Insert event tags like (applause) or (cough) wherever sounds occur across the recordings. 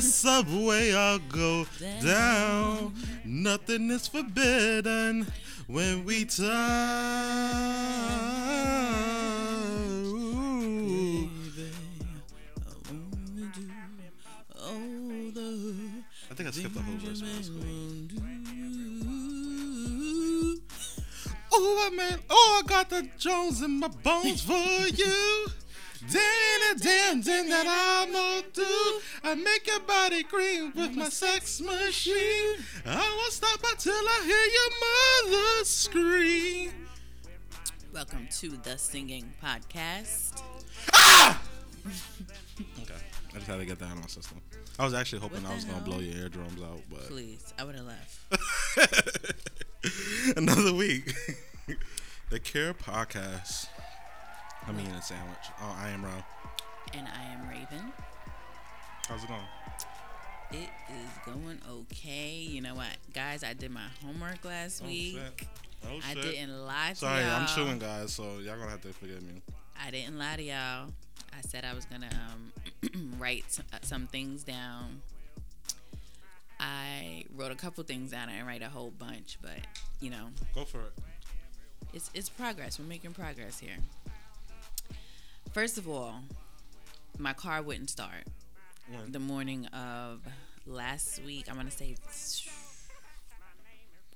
the subway, I'll go down. Nothing is forbidden when we tie. I think I skipped the whole verse. but that's cool. Oh, I man, oh, I got the Jones in my bones for you. Damn, damn that I'm gonna do. I make your body green with my sex machine. I won't stop until I hear your mother scream. Welcome to the Singing Podcast. Ah! Okay, I just had to get that out of my system. I was actually hoping I was the gonna blow your eardrums out, but Please, I would have left. (laughs) another week. (laughs) the Care Podcast. I'm eating a sandwich. Oh, I am wrong. And I am Raven. How's it going? It is going okay. You know what, guys? I did my homework last Oh week. shit. Oh I shit. didn't lie to Sorry, y'all. Sorry, I'm chewing, guys. So y'all gonna have to forgive me. I didn't lie to y'all. I said I was gonna um, (clears throat) write some, uh, some things down. I wrote a couple things down. I didn't write a whole bunch, but you know, Go for it. it's it's progress. We're making progress here. First of all, my car wouldn't start the morning of last week. I want to say,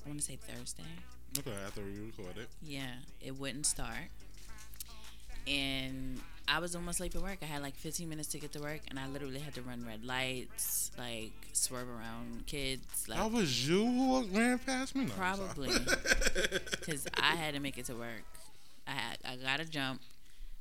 I want to say Thursday. Okay, after we record it. Yeah, it wouldn't start. And I was almost late for work. I had like 15 minutes to get to work, and I literally had to run red lights, like swerve around kids, like That was you who ran past me. No, probably (laughs) because I had to make it to work. I had I got to jump,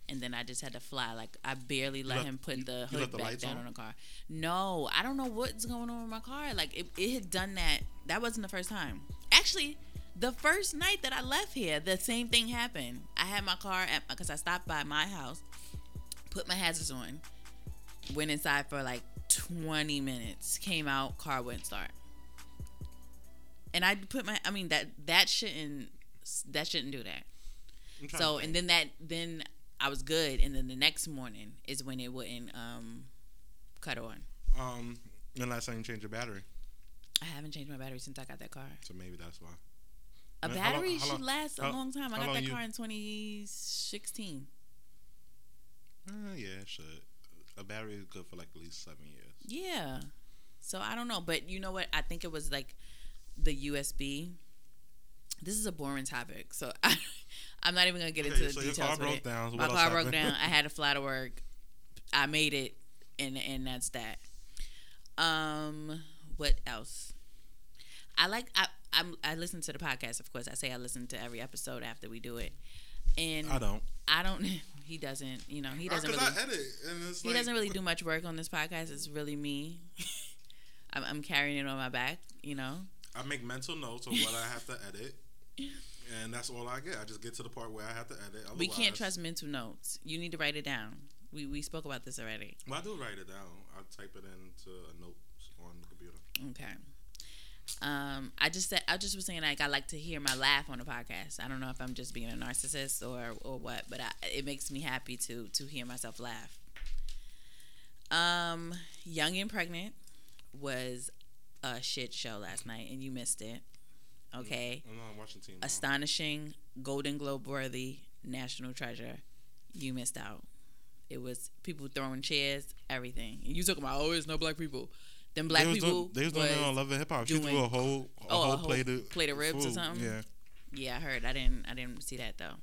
and then I just had to fly. Like I barely let left- him put the hood the back down on? on the car. No, I don't know what's going on with my car. Like it, it had done that. That wasn't the first time. Actually, the first night that I left here, the same thing happened. I had my car at because I stopped by my house, put my hazards on, went inside for like 20 minutes, came out, car wouldn't start. And I put my I mean that that shouldn't that shouldn't do that. So and then that then I was good and then the next morning is when it wouldn't um cut on. um, when last time you changed your battery? I haven't changed my battery since I got that car. So maybe that's why. A Man, how long- battery how should long- last a long time. I got that you- car in 2016. Uh, yeah, it should. A battery is good for like at least seven years. Yeah. So I don't know, but you know what? I think it was like the USB. This is a boring topic, so I, (laughs) I'm not even gonna get into Okay, the so your details. car broke it. down. So My car broke down. I had to fly to work. I made it, and and that's that. Um, what else? I like I I'm, I listen to the podcast. Of course, I say I listen to every episode after we do it, and I don't. I don't. (laughs) He doesn't. You know, he doesn't really. I edit, and it's He like, doesn't really do much work on this podcast. It's really me. (laughs) I'm, I'm carrying it on my back, you know. I make mental notes of what I have to edit, and that's all I get. I just get to the part where I have to edit. We can't trust mental notes. You need to write it down. We we spoke about this already. Well, I do write it down. I type it into a note on the computer. Okay. Um, I just said I just was saying like I like to hear my laugh on the podcast. I don't know if I'm just being a narcissist or or what, but I, it makes me happy to to hear myself laugh. Um, Young and Pregnant was a shit show last night, and you missed it. Okay. I'm not watching team. astonishing, Golden Globe worthy, national treasure. You missed out. It was people throwing chairs, everything. And you talking about oh, it's no black people. Them black they people doing, they was doing on Love and Hip Hop. She threw a whole a Oh, a whole whole plate of plate of ribs or something? Yeah, Yeah, I heard. I didn't. I didn't see that though.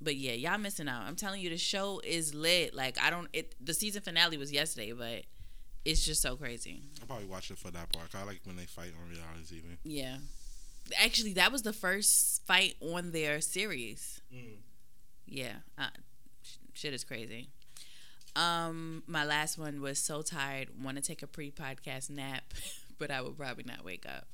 But yeah, y'all missing out. I'm telling you, the show is lit. Like I don't. It the season finale was yesterday, but it's just so crazy. I probably watch it for that part. I like when they fight on reality TV. Yeah. Actually, that was the first fight on their series. Mm. Yeah, uh, sh- shit is crazy. Um, my last one was so tired, want to take a pre-podcast nap, (laughs) but I would probably not wake up.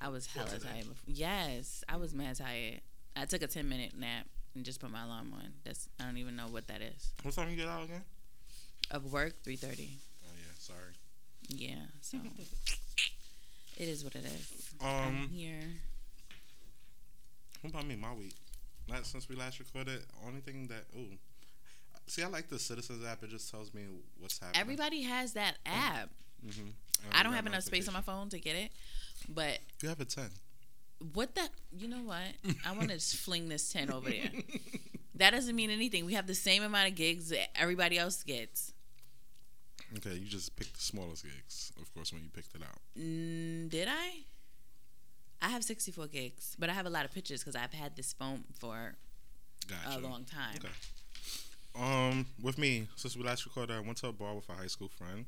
I was hella today? tired. Before. Yes, I was mad tired. I took a ten minute nap and just put my alarm on. That's I don't even know what that is. What time you get out again? Of work, three thirty. Oh yeah, sorry. Yeah, so (laughs) it is what it is. I'm Um, here. what about me? My week. Last, since we last recorded, only thing that ooh, See, I like the Citizens app. It just tells me what's happening. Everybody has that app. Mm-hmm. I don't have enough space on my phone to get it, but You have a ten. what the? You know what? (laughs) I want to just fling this ten over there. That doesn't mean anything. We have the same amount of gigs that everybody else gets. Okay, you just picked the smallest gigs, of course, when you picked it out. Mm, did I? I have 64 gigs, but I have a lot of pictures because I've had this phone for Gotcha. a long time. Okay. Um, with me, since we last recorded, I went to a bar with a high school friend.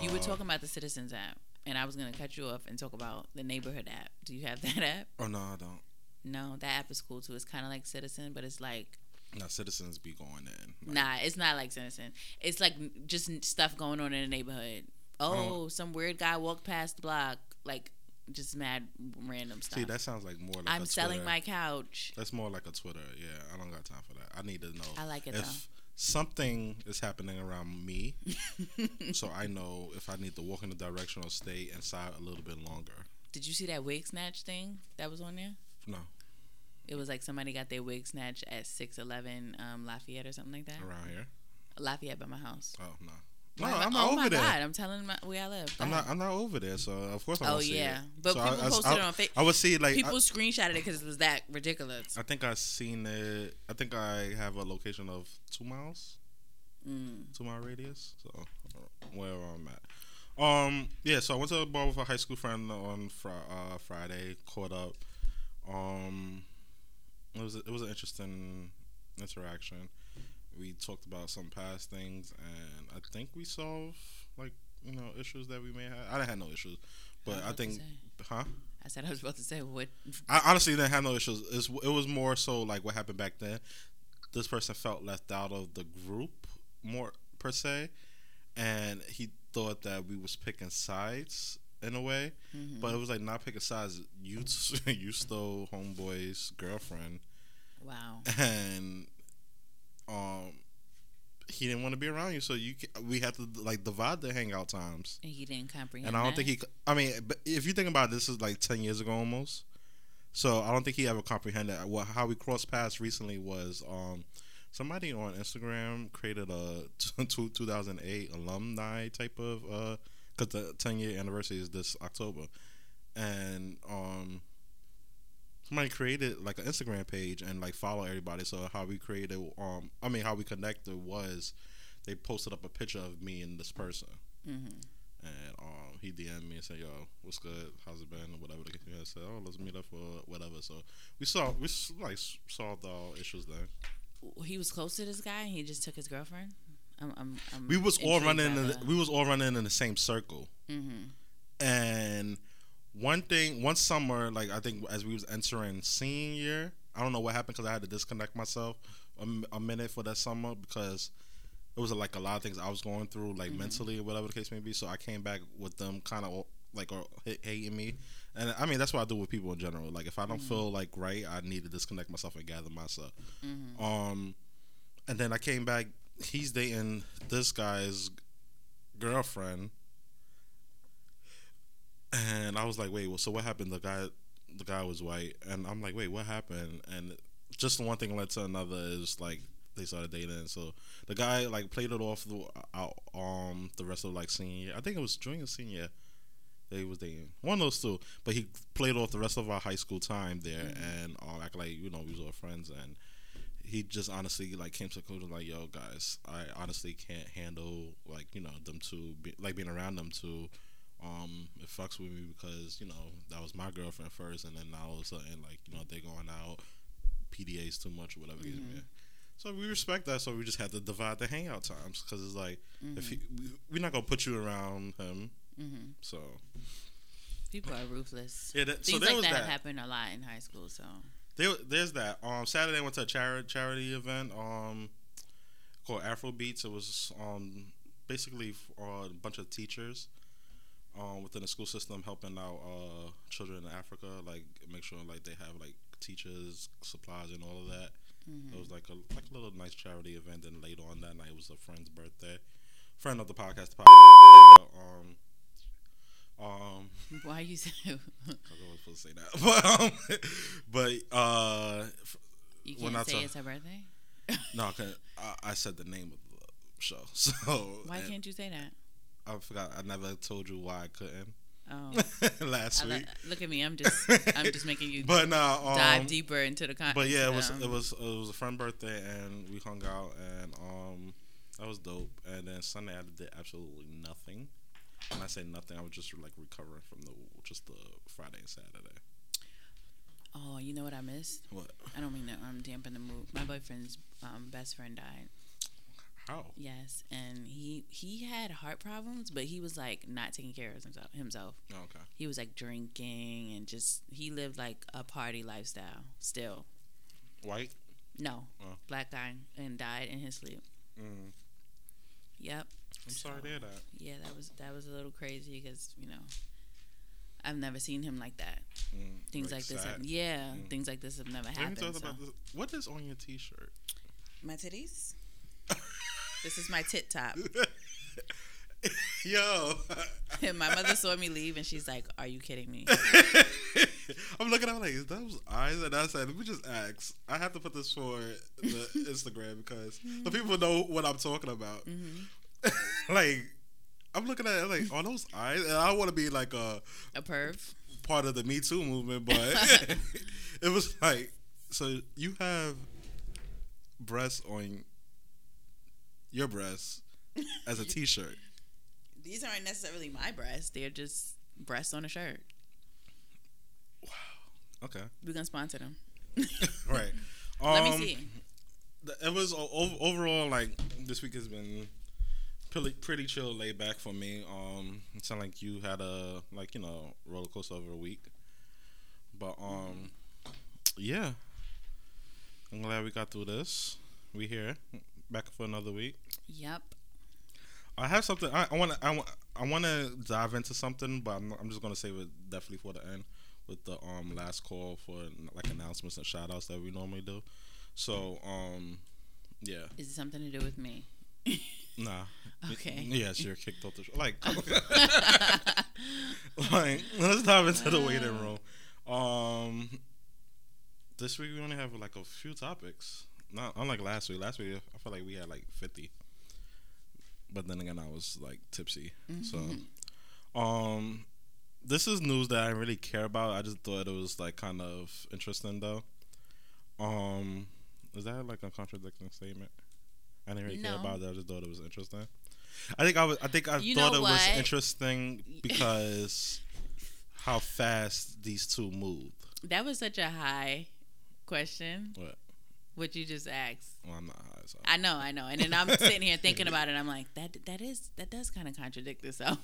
You were Uh, talking about the Citizens app, and I was going to cut you off and talk about the neighborhood app. Do you have (laughs) that app? Oh no, I don't. No, that app is cool too. It's kind of like Citizen, but it's like Now citizens be going in. Like, nah, it's not like Citizen. It's like just stuff going on in the neighborhood. Oh. oh, some weird guy walked past the block, like just mad random stuff. See, that sounds like more. like I'm selling my couch. That's more like a Twitter. Yeah, I don't got time for that. I need to know. I like it if though. something is happening around me, (laughs) so I know if I need to walk in the direction or stay inside a little bit longer. Did you see that wig snatch thing that was on there? No, It was like somebody got their wig snatched at 611 um, Lafayette or something like that. around here. Lafayette by my house. Oh no, no, Why am I- I'm not oh over my there. God, I'm telling my, where I live. I'm not. I'm not over there. So of course I Oh yeah, but So people I, posted I, it on Facebook. I would see like. people I, screenshotted it because it was that ridiculous. I think I seen it. I think I have a location of two miles, Mm. two mile radius. So where I'm at. Um. Yeah. So I went to a bar with a high school friend on fr- uh, Friday. Caught up. Um. It was it was an interesting interaction. We talked about some past things, and I think we solved like you know issues that we may have. I didn't have no issues, but was I think, huh? I said I was about to say what. I honestly didn't have no issues. It's, it was more so like what happened back then. This person felt left out of the group more per se, and he thought that we was picking sides in a way. Mhm. But it was like not picking sides. You (laughs) you stole homeboy's girlfriend, wow. (laughs) and um, he didn't want to be around you. So you we had to like divide the hangout times. And he didn't comprehend. And I don't that? think he. I mean, if you think about it, this is like ten years ago almost. So I don't think he ever comprehended what how we crossed paths recently was um somebody on Instagram created a (laughs) two, 2008 alumni type of uh because the 10 year anniversary is this October and um somebody created like an Instagram page and like follow everybody so how we created um I mean how we connected was they posted up a picture of me and this person Mhm. and um, he DM'd me and said, "Yo, what's good? How's it been? Or whatever." The. I said, "Oh, let's meet up for whatever." So we saw we like solved all issues there. He was close to this guy, and he just took his girlfriend. I'm, I'm, I'm We was all running. In the, we was all running in the same circle. Mhm. And one thing, one summer, like I think as we was entering senior year, I don't know what happened because I had to disconnect myself a minute for that summer because it was like a lot of things I was going through, like mentally or whatever the case may be. So I came back with them kind of like or hating me, and I mean that's what I do with people in general. Like if I don't feel like right, I need to disconnect myself and gather myself. Mhm. Um, and then I came back. He's dating this guy's girlfriend, and I was like, "Wait, well, so what happened?" The guy, the guy was white, and I'm like, "Wait, what happened?" And just one thing led to another. Is like they started dating. So the guy like played it off the, out um the rest of like senior. year. I think it was junior senior. he was dating one of those two, but he played off the rest of our high school time there, and um, act like you know we was all friends and he just honestly like came to the conclusion like, yo, guys, I honestly can't handle like you know them two, be, like being around them two. Um, it fucks with me because you know that was my girlfriend first, and then now all of a sudden like you know they're going out, PDA's too much or whatever. it is, man. So we respect that. So we just had to divide the hangout times because it's like if he, we, we're not gonna put you around him. Mhm. So People are ruthless. yeah, that, Things there like was that, that. happen a lot in high school. So There, there's that. Um, Saturday I went to a charity charity event. Um, called Afro Beats. It was um basically for a bunch of teachers, um, within the school system helping out uh children in Africa. Like make sure like they have like teachers, supplies, and all of that. Mhm. It was like a like a little nice charity event. And later on that night it was a friend's birthday. Friend of the podcast. The podcast um. Um, (laughs) why you say I was supposed to say that, (laughs) but um, but uh, you When can't I say it's her birthday? (laughs) No, 'cause I, I said the name of the show. So Why can't you say that? I forgot. I never told you why I couldn't Oh, last I week. look at me. I'm just I'm just making you But nah, um, dive deeper into the content. But yeah, it was it was it was a friend birthday and we hung out and um that was dope. And then Sunday I did absolutely nothing. When I say nothing, I was just like recovering from the just the Friday and Saturday. Oh, you know what I missed? What? I don't mean to um, dampen the mood. My boyfriend's um, best friend died. How? Yes, and he he had heart problems, but he was like not taking care of himself. Himself, Oh, okay. he was like drinking and just he lived like a party lifestyle. Still, White. no, Oh. black guy and died in his sleep. Mm. Yep. I'm sorry to hear that. Yeah, that was that was a little crazy because you know I've never seen him like that. Mm. Things like, this, have, yeah, Mm. things like this have never happened. so. What is on your T-shirt? My titties. (laughs) this is my tit top. Yo, And (laughs) my mother saw me leave, and she's like, "Are you kidding me?" (laughs) I'm looking at it like, is those eyes? And I said, let me just ask. I have to put this for the Instagram because the people know what I'm talking about. Mm-hmm. (laughs) like, I'm looking at it like, are those eyes? And I want to be like a A perv. part of the Me Too movement, but (laughs) (laughs) it was like, so you have breasts on your breasts as a T-shirt. These aren't necessarily my breasts; they're just breasts on a shirt. Wow. Okay, We're gonna sponsor them. right. Let me Um, see. It was overall like this week has been pretty pretty chill, laid back for me. Um, it sounded like you had a like you know roller coaster over a week, but um, yeah, I'm glad we got through this. We here back for another week. Yep. I have something. I want to. I want. I want to dive into something, but I'm, I'm just gonna save it definitely for the end with the um last call for like announcements and shout outs that we normally do. So um, yeah, Is it something to do with me? (laughs) nah. Okay. Yes, you're kicked off the show. Like, (laughs) like let's dive into the waiting room. Um, this week we only have like a few topics. Not unlike last week. Last week I felt like we had like fifty, but then again I was like tipsy. So, um, this is news that I really care about. I just thought it was like kind of interesting though. Um, is that like a contradicting statement? I didn't really care about it. I just thought it was interesting. I think I was. I think I You thought it was interesting (laughs) because how fast these two moved. That was such a high question. What? What you just asked. Well, I'm not high. So. I know, I know. And then I'm sitting here thinking (laughs) about it. I'm like, that that is that does kind of contradict itself.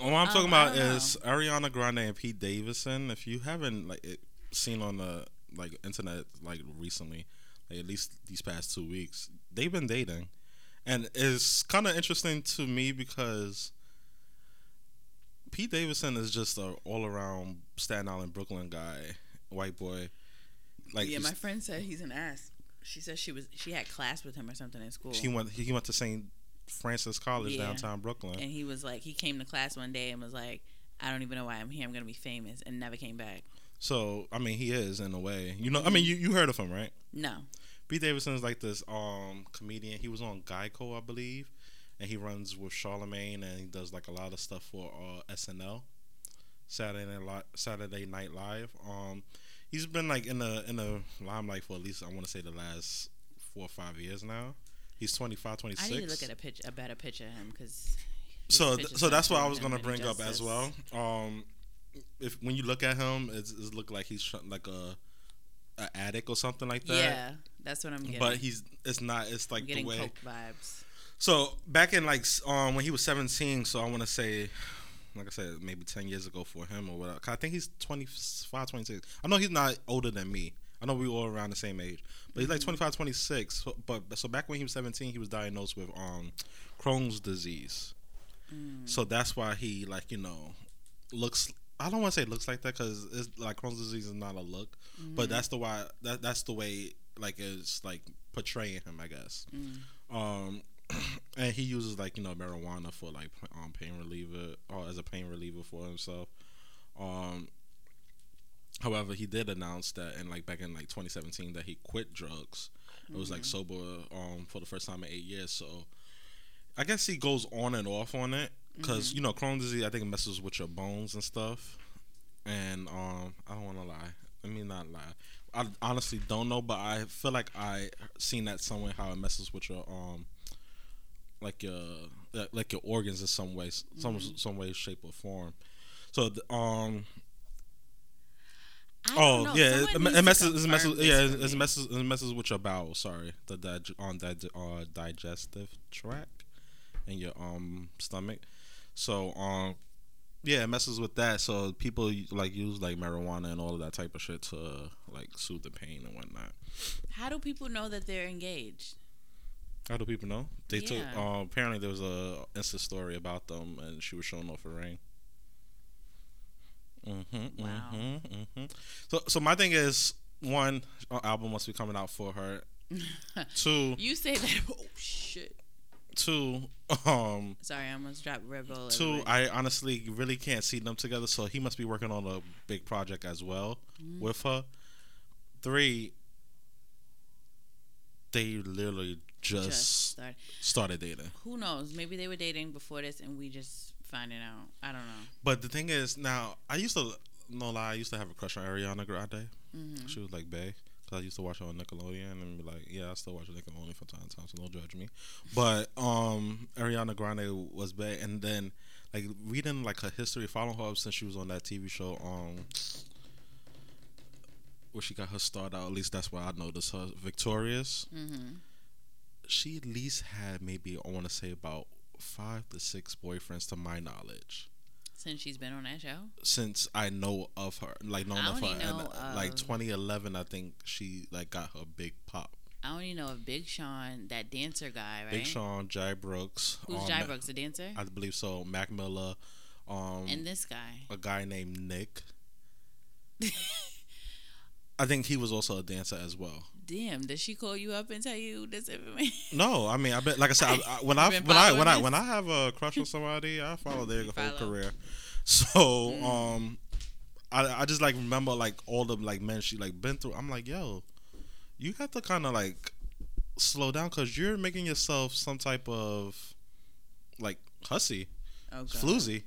What I'm talking Um, I about don't know. is Ariana Grande and Pete Davidson. If you haven't like it, seen on the like internet like recently, like, at least these past two weeks, they've been dating, and it's kind of interesting to me because Pete Davidson is just an all around Staten Island Brooklyn guy, white boy. Like yeah, my friend said he's an ass. She said she was she had class with him or something in school. he went he went to St. Francis College Yeah. downtown Brooklyn. and he was like, he came to class one day and was like, I don't even know why I'm here. I'm gonna be famous, and never came back. So I mean, he is in a way. You know, I mean, mm-hmm. you, you heard of him, right? No, Pete Davidson is like this um comedian. He was on Geico, I believe, and he runs with Charlemagne, and he does like a lot of stuff for uh, SNL, Saturday Night Li- Saturday Night Live. Um, he's been like in the in the limelight for at least I want to say the last four or five years now. He's 25, 26. I need to look at a pitch, a better picture of him because. so th- so that's what I was gonna bring up as well. Um, if when you look at him, it's, it look like he's like a, a addict or something like that. Yeah, that's what I'm getting. But he's it's not. It's I'm like the getting way. coke vibes. So back in like um when he was 17, so I want to say, like I said, maybe 10 years ago for him or whatever. I think he's 25, 26. I know he's not older than me. I know we all around the same age, but he's like 25, 26. So, but so back when he was 17, he was diagnosed with um Crohn's disease. Mm. So that's why he like you know looks. I don't want to say it looks like that because it's like Crohn's disease is not a look, Mm. but that's the why that that's the way like it's like portraying him, I guess. Mm. Um, (clears throat) and he uses like you know marijuana for like um pain reliever or as a pain reliever for himself. Um, however, he did announce that in like back in like 2017 that he quit drugs It was like sober um for the first time in eight years. So I guess he goes on and off on it because you know Crohn's disease. I think it messes with your bones and stuff. And um, I don't want to lie. I mean, not lie. I honestly don't know, but I feel like I seen that somewhere how it messes with your um, like your like your organs in some ways, some some way, shape, or form. So the, um, Oh know. yeah, it, it messes. It messes. Yeah, it, it messes. It messes with your bowels. Sorry, the dig, on dig, uh, digestive tract and your um stomach. So um, yeah, it messes with that. So people like use like marijuana and all of that type of shit to like soothe the pain and whatnot. How do people know that they're engaged? How do people know? They took. Uh, apparently, there was a Insta story about them, and she was showing off a ring. Mm-hmm, Wow. mm-hmm, mm-hmm. So, so my thing is, one album must be coming out for her. (laughs) Two, You say that. Oh shit. Two, um, Sorry, I almost dropped Red Bull. two. I honestly really can't see them together. So he must be working on a big project as well Mm. with her. Three, they literally just, just started. started dating. Who knows? Maybe they were dating before this, and we just finding out. I don't know. But the thing is, now I used to no lie. I used to have a crush on Ariana Grande. Mm-hmm. She was like Bay. Cause I used to watch her on Nickelodeon and be like, yeah, I still watch Nickelodeon from time to time, so don't judge me. But um, Ariana Grande was Bay, and then like reading like her history, following her up since she was on that TV show, um, where she got her start out. At least that's where I noticed her. Victorious. Mm-hmm. She at least had maybe I want to say about five to six boyfriends to my knowledge. Since she's been on that show. since I know of her, like known I of her, only and, know uh, like 2011, I think she like got her big pop. I only know of Big Sean, that dancer guy, right? Big Sean, Jai Brooks, Who's um, Jai Brooks, the dancer? I believe so. Mac Miller, um, and this guy. a guy named Nick. (laughs) I think he was also a dancer as well. Damn, does she call you up and tell you this information? (laughs) No, I mean, I bet, like I said, I, I, when (laughs) I when I when I when I have a crush on somebody, I (laughs) follow their whole career. So, um, I I just like remember like all the like men she like been through. I'm like, yo, you have to kind of like slow down because you're making yourself some type of like hussy, Oh, floozy,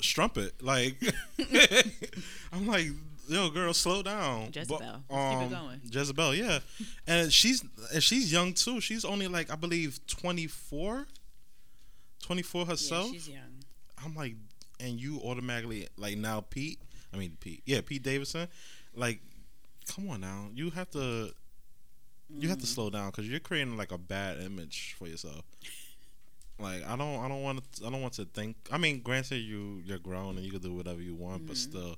strumpet. Like, I'm like, yo, girl, slow down. Jezebel. But, Let's keep it um, going. Jezebel, yeah, and she's and she's young too. She's only like I believe 24, 24 herself. Yeah, she's young. I'm like, and you automatically like now Pete. I mean Pete, yeah, Pete Davidson. Like, come on now, you have to. You have to Mm. slow down because you're creating like a bad image for yourself. Like I don't, I don't want to, I don't want to think. I mean, granted, you you're grown and you can do whatever you want, but Mhm. still,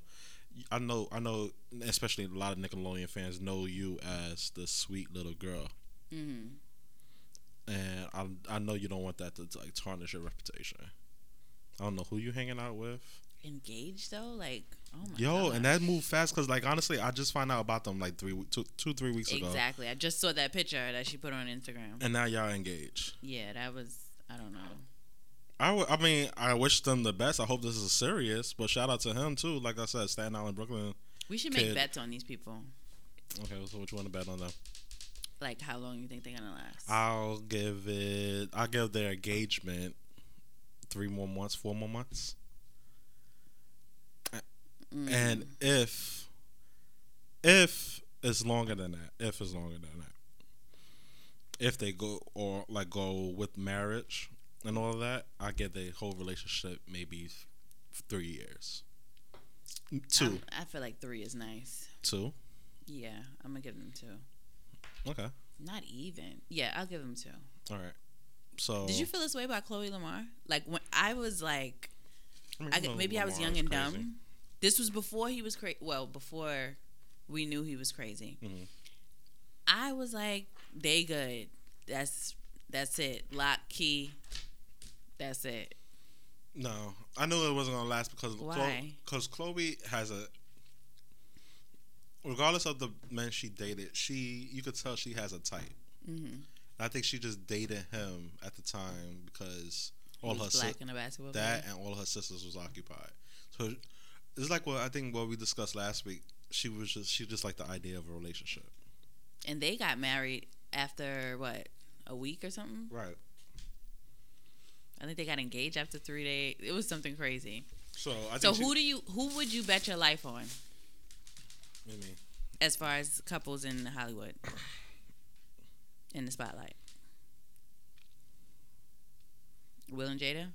I know, I know, especially a lot of Nickelodeon fans know you as the sweet little girl, Mm-hmm. and I, I know you don't want that to like tarnish your reputation. I don't know who you hanging out with. Engaged though, like oh my Yo, God. and that moved fast because, like, honestly, I just found out about them like three, two, two, three weeks ago, exactly. I just saw that picture that she put on Instagram. and now y'all engaged. Yeah, that was I don't know. I, w- I mean, I wish them the best. I hope this is serious, but shout out to him too. Like I said, Staten Island, Brooklyn. We should make bets on these people. Okay, so what you want to bet on them? Like how long you think they're gonna last? I'll give it. I'll give their engagement three more months, four more months, Mm. and if if it's longer than that, if it's longer than that, if they go or like go with marriage and all of that, I get the whole relationship maybe f- three years, two, I, I feel like three is nice. two. Yeah, I'm gonna give them two. Okay, Not even. Yeah, I'll give them two. all right. So Did you feel this way about Chloe Lamar? Like when I was like, mean, I, you know, maybe I was young is and crazy. dumb. This was before he was crazy. Well, before we knew he was crazy. Mhm. I was like, they good. That's that's it. Lock key. That's it. No, I knew it wasn't gonna last because Why? Because Chloe has a, regardless of the men she dated, she you could tell she has a type. Mm-hmm. I think she just dated him at the time because all her si- in a basketball. that player. and all her sisters was occupied. So it's like what I think what we discussed last week. She was just she just liked the idea of a relationship. and they got married after what a week or something. Right. I think they got engaged after three days. It was something crazy. So I think So she- who do you who would you bet your life on mean? as far as couples in Hollywood in the spotlight? Will and Jada.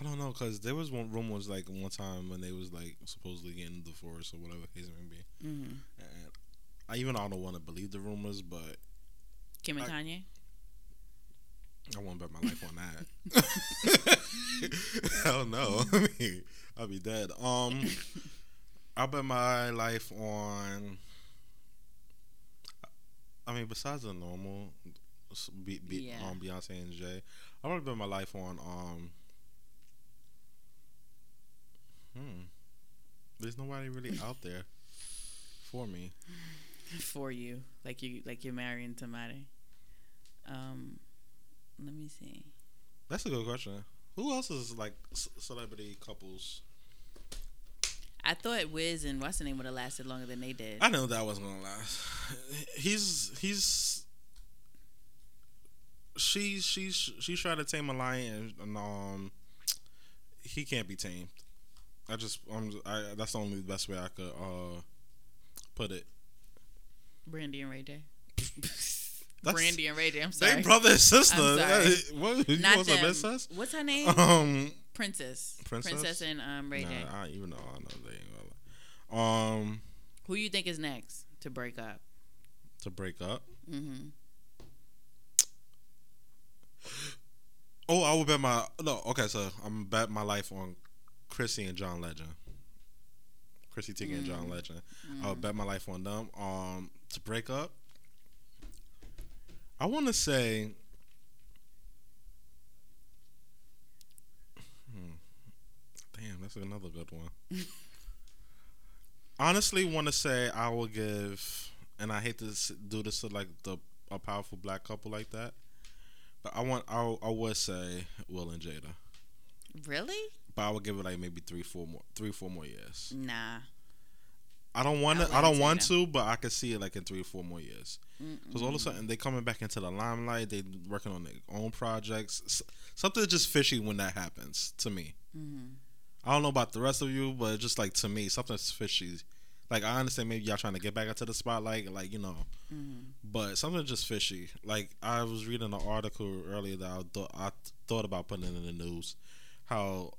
I don't know because there was one rumors like one time when they was like supposedly getting divorced or whatever the case may be. Mm-hmm. And I even I don't want to believe the rumors, but Kim and I- Kanye. I won't bet my life on that. (laughs) Hell no. (laughs) I mean, I'll be dead. Um, I'll bet my life on. I mean, besides the normal, be, be, Yeah. um, Beyonce and Jay, I to bet my life on. Um, hmm, there's nobody really out there for me. (laughs) for you, like you like you're marrying somebody. Um, let me see. That's a good question. Who else is like c- celebrity couples? I thought Wiz and what's the name would have lasted longer than they did. I know that wasn't gonna last. He's he's she's she's she's trying to tame a lion and um he can't be tamed. I just um I that's the only best way I could uh put it. Brandy and Ray J. (laughs) That's- Brandy and Ray J. I'm sorry. They brother and sister. I'm sorry. What you Not them. What's her name? Um Princess. Princess? Princess and um, Ray nah, J. I even know I know they ain't gonna um Who you think is next to break up? to break up. Mm-hmm. Oh, I would bet my no. Okay, so I'm bet my life on Chrissy and John Legend. Chrissy Teigen and John Legend. I would bet my life on them. Um, to break up. I want to say. Hmm. Damn, that's another good one. (laughs) Honestly, want to say I will give, and I hate to do this to like the a powerful black couple like that, but I want I I would say Will and Jada, Really? but I would give it like maybe three four more three four more years. Nah. I don't want to. I don't want to, but I could see it like in three or four more years. Because all of a sudden they coming back into the limelight. They working on their own projects. S- something just fishy when that happens to me. Mm-hmm. I don't know about the rest of you, but just like to me, something's fishy. Like I understand maybe y'all trying to get back into the spotlight, like you know, Mm-hmm. but something just fishy. Like I was reading an article earlier that I thought I thought about putting in the news, how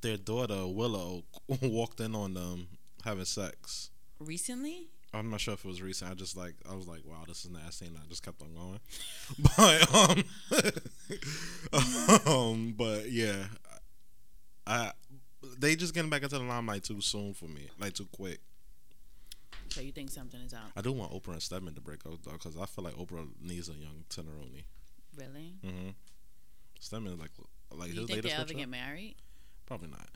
their daughter Willow (laughs) walked in on them having sex. Recently? I'm not sure if it was recent. I just like I was like, wow, this is nasty, and I just kept on going. (laughs) But um, (laughs) um, but yeah, I they just getting back into the limelight too soon for me, like too quick. So you think something is out? I do want Oprah and Stedman to break up though, because I feel like Oprah needs a young Teneroni. Really? Mm-hmm. Stedman like like you his think they'll ever picture. get married? Probably not.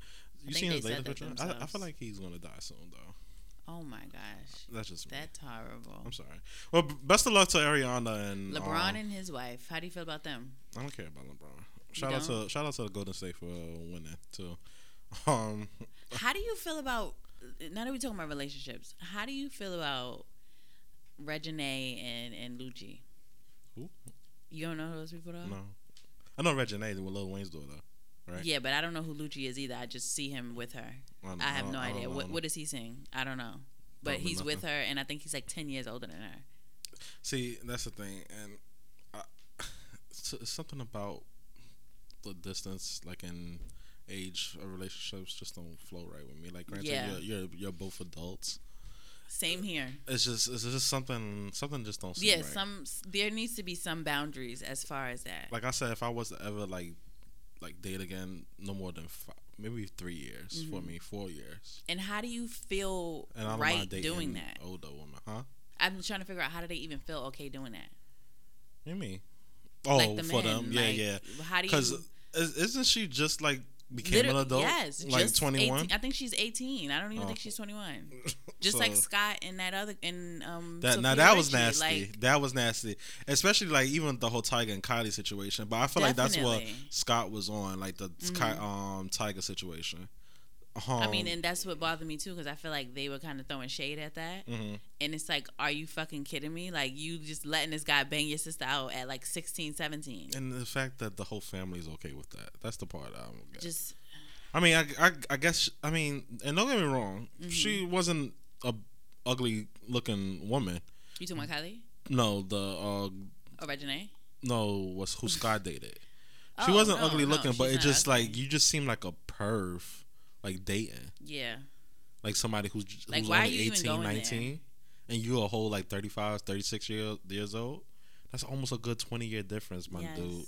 You seen they his latest picture? I, I feel like he's gonna die soon though. Oh my gosh. That's just me. That's horrible. I'm sorry. Well, best of luck to Ariana and LeBron um, and his wife. How do you feel about them? I don't care about LeBron. Shout out to shout out to the Golden State for uh, winning too. (laughs) Um, How do you feel about now that we're talking about relationships? How do you feel about Reginae and and Lucci? Who? You don't know who those people are? no, I know Reggie with Lil Wayne's daughter. Right? Yeah, but I don't know who Lucci is either. I just see him with her. I have no idea. What what does he sing? I don't know. But Probably he's with her, and I think he's like ten years older than her. See, that's the thing, and I, (sighs) something about the distance, like in age of relationships, just don't flow right with me. Like, granted, Yeah. you're, you're you're both adults. Same here. It's just it's just something something just don't seem Yeah, right. some there needs to be some boundaries as far as that. like I said, if I was to ever like like date again, no more than five, maybe three years for mm-hmm. me, four years. and how do you feel And I don't right doing that? older woman, huh? I'm trying to figure out how do they even feel okay doing that? You mean? Oh, like the for men, them, yeah, like, yeah. How do you? Because isn't she just like became an adult? Yes, like twenty one. 18 I think she's 18. I don't even Oh. think she's 21. (laughs) Just like Scott and that other and um. That now that was nasty. Like, that was nasty, especially like even the whole Tiger and Kylie situation. But I feel like that's what Scott was on, like the Mm-hmm. um Tiger situation. Um, I mean, and that's what bothered me too, because I feel like they were kind of throwing shade at that. mhm. And it's like, are you fucking kidding me? Like, you just letting this guy bang your sister out at like 16, 17. and the fact that the whole family's okay with that. That's the part I don't get. Just, I mean, I, I, I guess, I mean, and don't get me wrong, Mm-hmm. she wasn't a ugly looking woman. you talking about Kylie? No, the uh, Or Reginae? no was who Scott dated. (laughs) She Oh, wasn't no, ugly no, looking, but it just like you just seem like a perv, like dating, Yeah. like somebody who's who's Like, why are only you even 18, going there? 19, and you a whole like 35, 36 year, years old. That's almost a good twenty year difference, my yes. dude.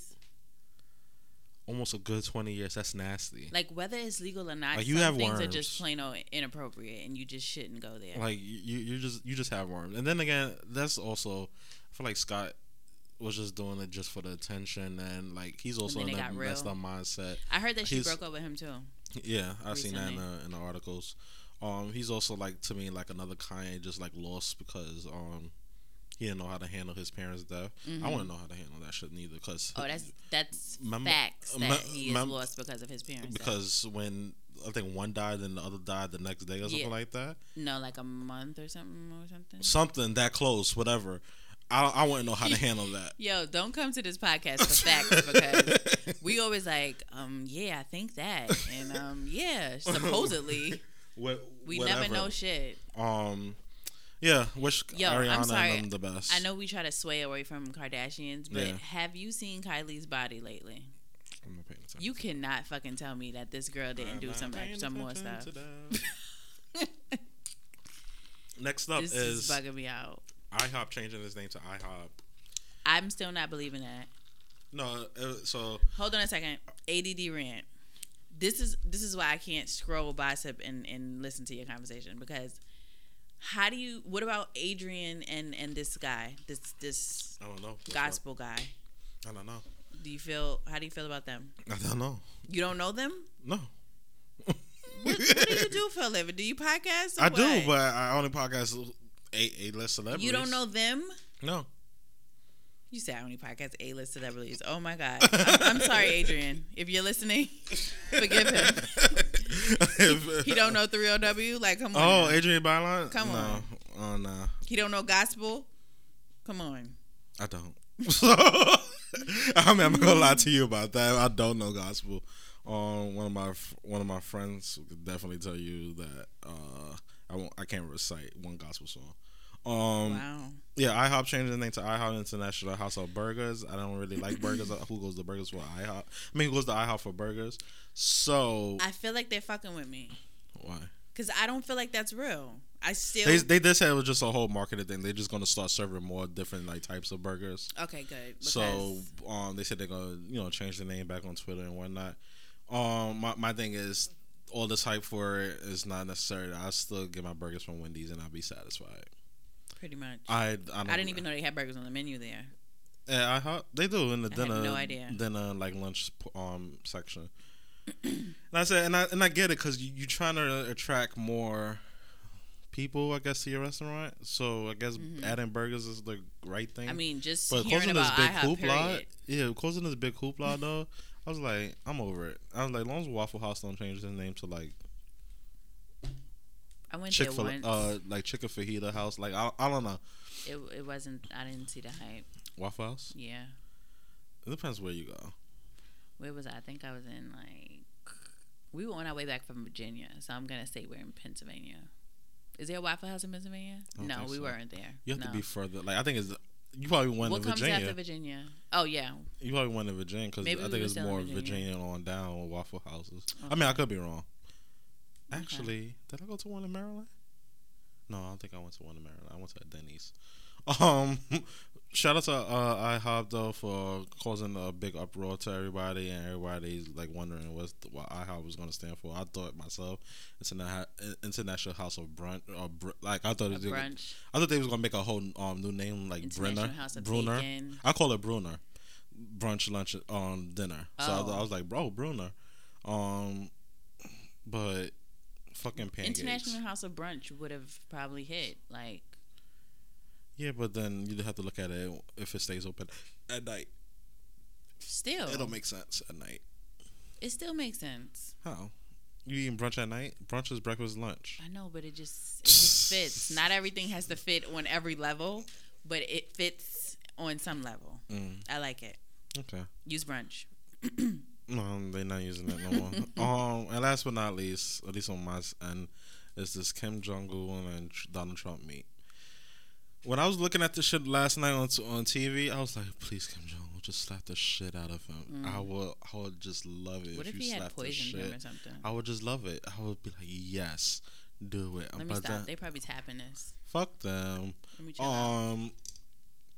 Almost a good twenty years. That's nasty. Like, whether it's legal or not, Like, you some have things are just plain old inappropriate, and you just shouldn't go there. Like you, you just you just have worms. And then again, that's also I feel like Scott was just doing it just for the attention, and like he's also in a messed up mindset. I heard that she he's- broke up with him too. Yeah, I've seen that in Recently. the, in the articles. Um, he's also like to me like another Kanye, just like lost because um he didn't know how to handle his parents' death. I wouldn't know how to handle that shit neither, because Mm-hmm. Oh, that's that's Mem- facts that mem- he is mem- lost because of his parents. death. because when I think one died and the other died the next day or something Yeah. like that. no, like a month or something or something. Something that close, whatever. I I wouldn't know how to (laughs) handle that. Yo, don't come to this podcast for facts because (laughs) (laughs) we always like, um, yeah, I think that, and um, yeah, supposedly (laughs) Wha- we whatever. never know shit. Um, yeah, wish Yo, I'm sorry. and them the best. I know we try to sway away from Kardashians, but Yeah. have you seen Kylie's body lately? I'm not paying attention. You cannot fucking tell me that this girl didn't do some some more stuff. (laughs) Next up This is is bugging me out. IHOP changing his name to IHOP. I'm still not believing that. No, uh, so Hold on a second. ADD rant. This is this is why I can't scroll bicep and and listen to your conversation because how do you? What about Adrienne and and this guy, this this I don't know. Gospel guy? I don't know. Do you feel? How do you feel about them? I don't know. You don't know them? No. What, what do you do for a living? Do you podcast? Or I do, but I only podcast a a list celebrities. you don't know them. No. You say I only podcast A list celebrities. Oh my god. I'm, I'm sorry, (laughs) Adrienne. If you're listening, forgive him. If- (laughs) He don't know 30W. Like, come on. Oh, now. Adrienne Bailon? Come no. on. Oh no, He don't know gospel. Come on. I don't. (laughs) I mean, I'm not gonna lie to you about that. I don't know gospel. Um, one of my one of my friends could definitely tell you that uh, I won't. I can't recite one gospel song. Um, Wow. yeah, IHOP changed the name to IHOP International House of Burgers. I don't really like burgers. (laughs) Who goes to burgers for IHOP? I mean, who goes to IHOP for burgers? So I feel like they're fucking with me why? because I don't feel like that's real. I still. They they did say it was just a whole marketing thing. They're just gonna start serving more different like types of burgers. okay, good. Because, So um, they said they're gonna you know change the name back on Twitter and whatnot. Um, my my thing is all this hype for it is not necessary. I still get my burgers from Wendy's and I'll be satisfied. Pretty much. I I, I didn't even know they had burgers on the menu there. Yeah, I ho- they do in the I dinner no idea. dinner like lunch um section. and I said, and I and I get it because you you trying to attract more people, I guess, to your restaurant. So I guess adding burgers is the right thing. Mm-hmm. I mean, just But hearing causing this big IHOP, hoopla, period. yeah, closing this big hoopla (laughs) though, I was like, I'm over it. I was like, as long as Waffle House don't change their name to like I went Chick there once. uh, like Chicken Fajita House, like I, I don't know, it, it wasn't. I didn't see the hype. Waffle House. Yeah. It depends where you go. Where was I? I think I was in like. We were on our way back from Virginia, so I'm gonna say we're in Pennsylvania. Is there a Waffle House in Pennsylvania? No, we so. weren't there. You have no. to be further. Like I think it's you probably went What to comes Virginia. after Virginia? Oh yeah, You probably went to Virginia because I think it's more Virginia. Virginia. on down with Waffle Houses. I mean, I could be wrong. Actually, did I go to one in Maryland? No, I don't think I went to one in Maryland. I went to a Denny's. (laughs) Um, shout out to uh, IHOP though for causing a big uproar to everybody, and everybody's like wondering what's the, what IHOP was going to stand for. I thought myself, it's an International House of Brunch, or br- like I thought a it was, brunch. I thought they was gonna make a whole um new name like Brenner, House of Bruner. Bacon. I call it Bruner. Brunch, lunch, um, dinner. So I, Oh. I was like, bro, Bruner. Um, but fucking pancakes. International House of Brunch would have probably hit. Like, Yeah, but then you'd have to look at it if it stays open at night. still, It'll make sense at night. it still makes sense. How? You eating brunch at night? Brunch is breakfast, lunch. I know, but it just it just fits. (laughs) Not everything has to fit on every level, but it fits on some level. Mm. I like it. Okay. Use brunch. (clears throat) No, they're not using it no more. (laughs) um, and last but not least, at least on my end, is this Kim Jong Un and Donald Trump meet. When I was looking at this shit last night on t- on TV, I was like, "Please, Kim Jong Un, just slap the shit out of him. I would, I would just love it Mm. What if you he had slap the shit. him or something? I would just love it. I would be like, yes, do it. Let me stop. then- They probably tapping this. fuck them. Chill out. Um,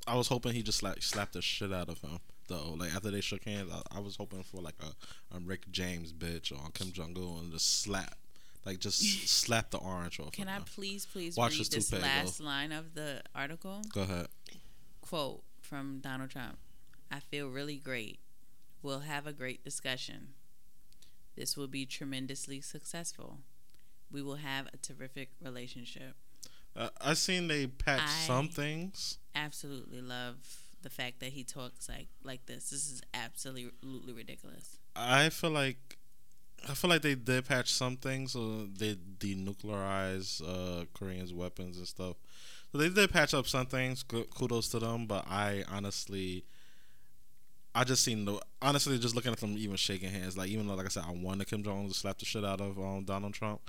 I was hoping he just like slapped the shit out of him. Though, like after they shook hands, I, I was hoping for like a, a Rick James bitch or Kim Jong Un and just slap, like just (laughs) slap the orange off. Can I please, please Watch read this this last though. line of the article? Go ahead. Quote from Donald Trump I feel really great. We'll have a great discussion. This will be tremendously successful. We will have a terrific relationship. Uh, I seen they patch I- some things. Absolutely love the fact that he talks like like this. This is absolutely ridiculous. I feel like. I feel like they did patch some things, so they denuclearize uh, Koreans' weapons and stuff. So they did patch up some things. Kudos to them. But I honestly, I just seen the honestly just looking at them even shaking hands. Like even though, like I said, I wanted Kim Jong Un to slap the shit out of um, Donald Trump.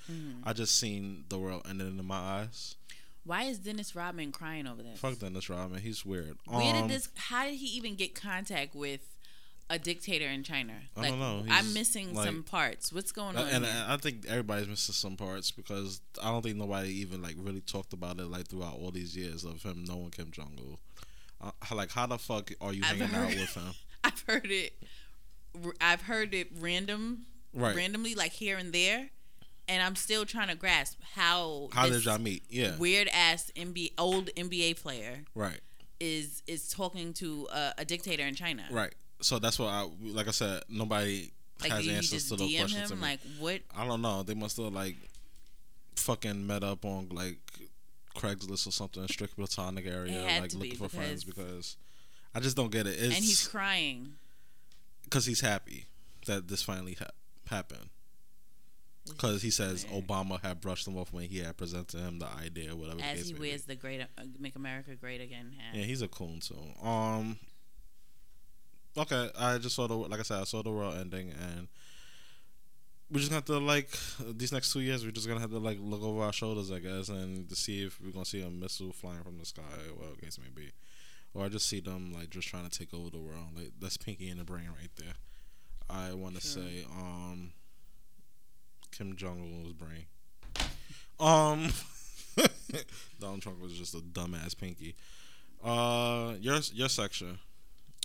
I just seen the world ending in my eyes. Why is Dennis Rodman crying over this? Fuck Dennis Rodman. He's weird. Where Um, did this? How did he even get contact with a dictator in China? I Like, don't know. I'm missing like- some parts. What's going on? and here? I think everybody's missing some parts because I don't think nobody even like really talked about it like throughout all these years of him knowing Kim Jong Un. Uh, like how the fuck are you I've hanging out with (laughs) him? I've heard it. I've heard it random, Right. randomly, like here and there, and I'm still trying to grasp how How did y'all meet? Yeah. weird ass NBA old NBA player Right. is is talking to a, a dictator in China. Right. So that's what I like. I said nobody Like has answers to those questions. to him? Like what? I don't know. They must have like fucking met up on like Craigslist or something, strict platonic area, like looking be for friends because- because I just don't get it. It's and he's crying. because he's happy that this finally ha- happened. Because he says Weird. Obama had brushed him off when he had presented him the idea, or whatever. As he wears the great uh, "Make America Great Again" hat. Yeah, he's a coon too. Um. Okay, I just saw the like I said, I saw the world ending, and we're just gonna have to like these next two years. We're just gonna have to like look over our shoulders, I guess, and to see if we're gonna see a missile flying from the sky, or whatever case may be, or I just see them like just trying to take over the world. Like that's Pinky in the brain right there. I want to Sure. say, um, Kim Jong Un's brain. Um, (laughs) Donald Trump was just a dumbass Pinky. Uh, your your section.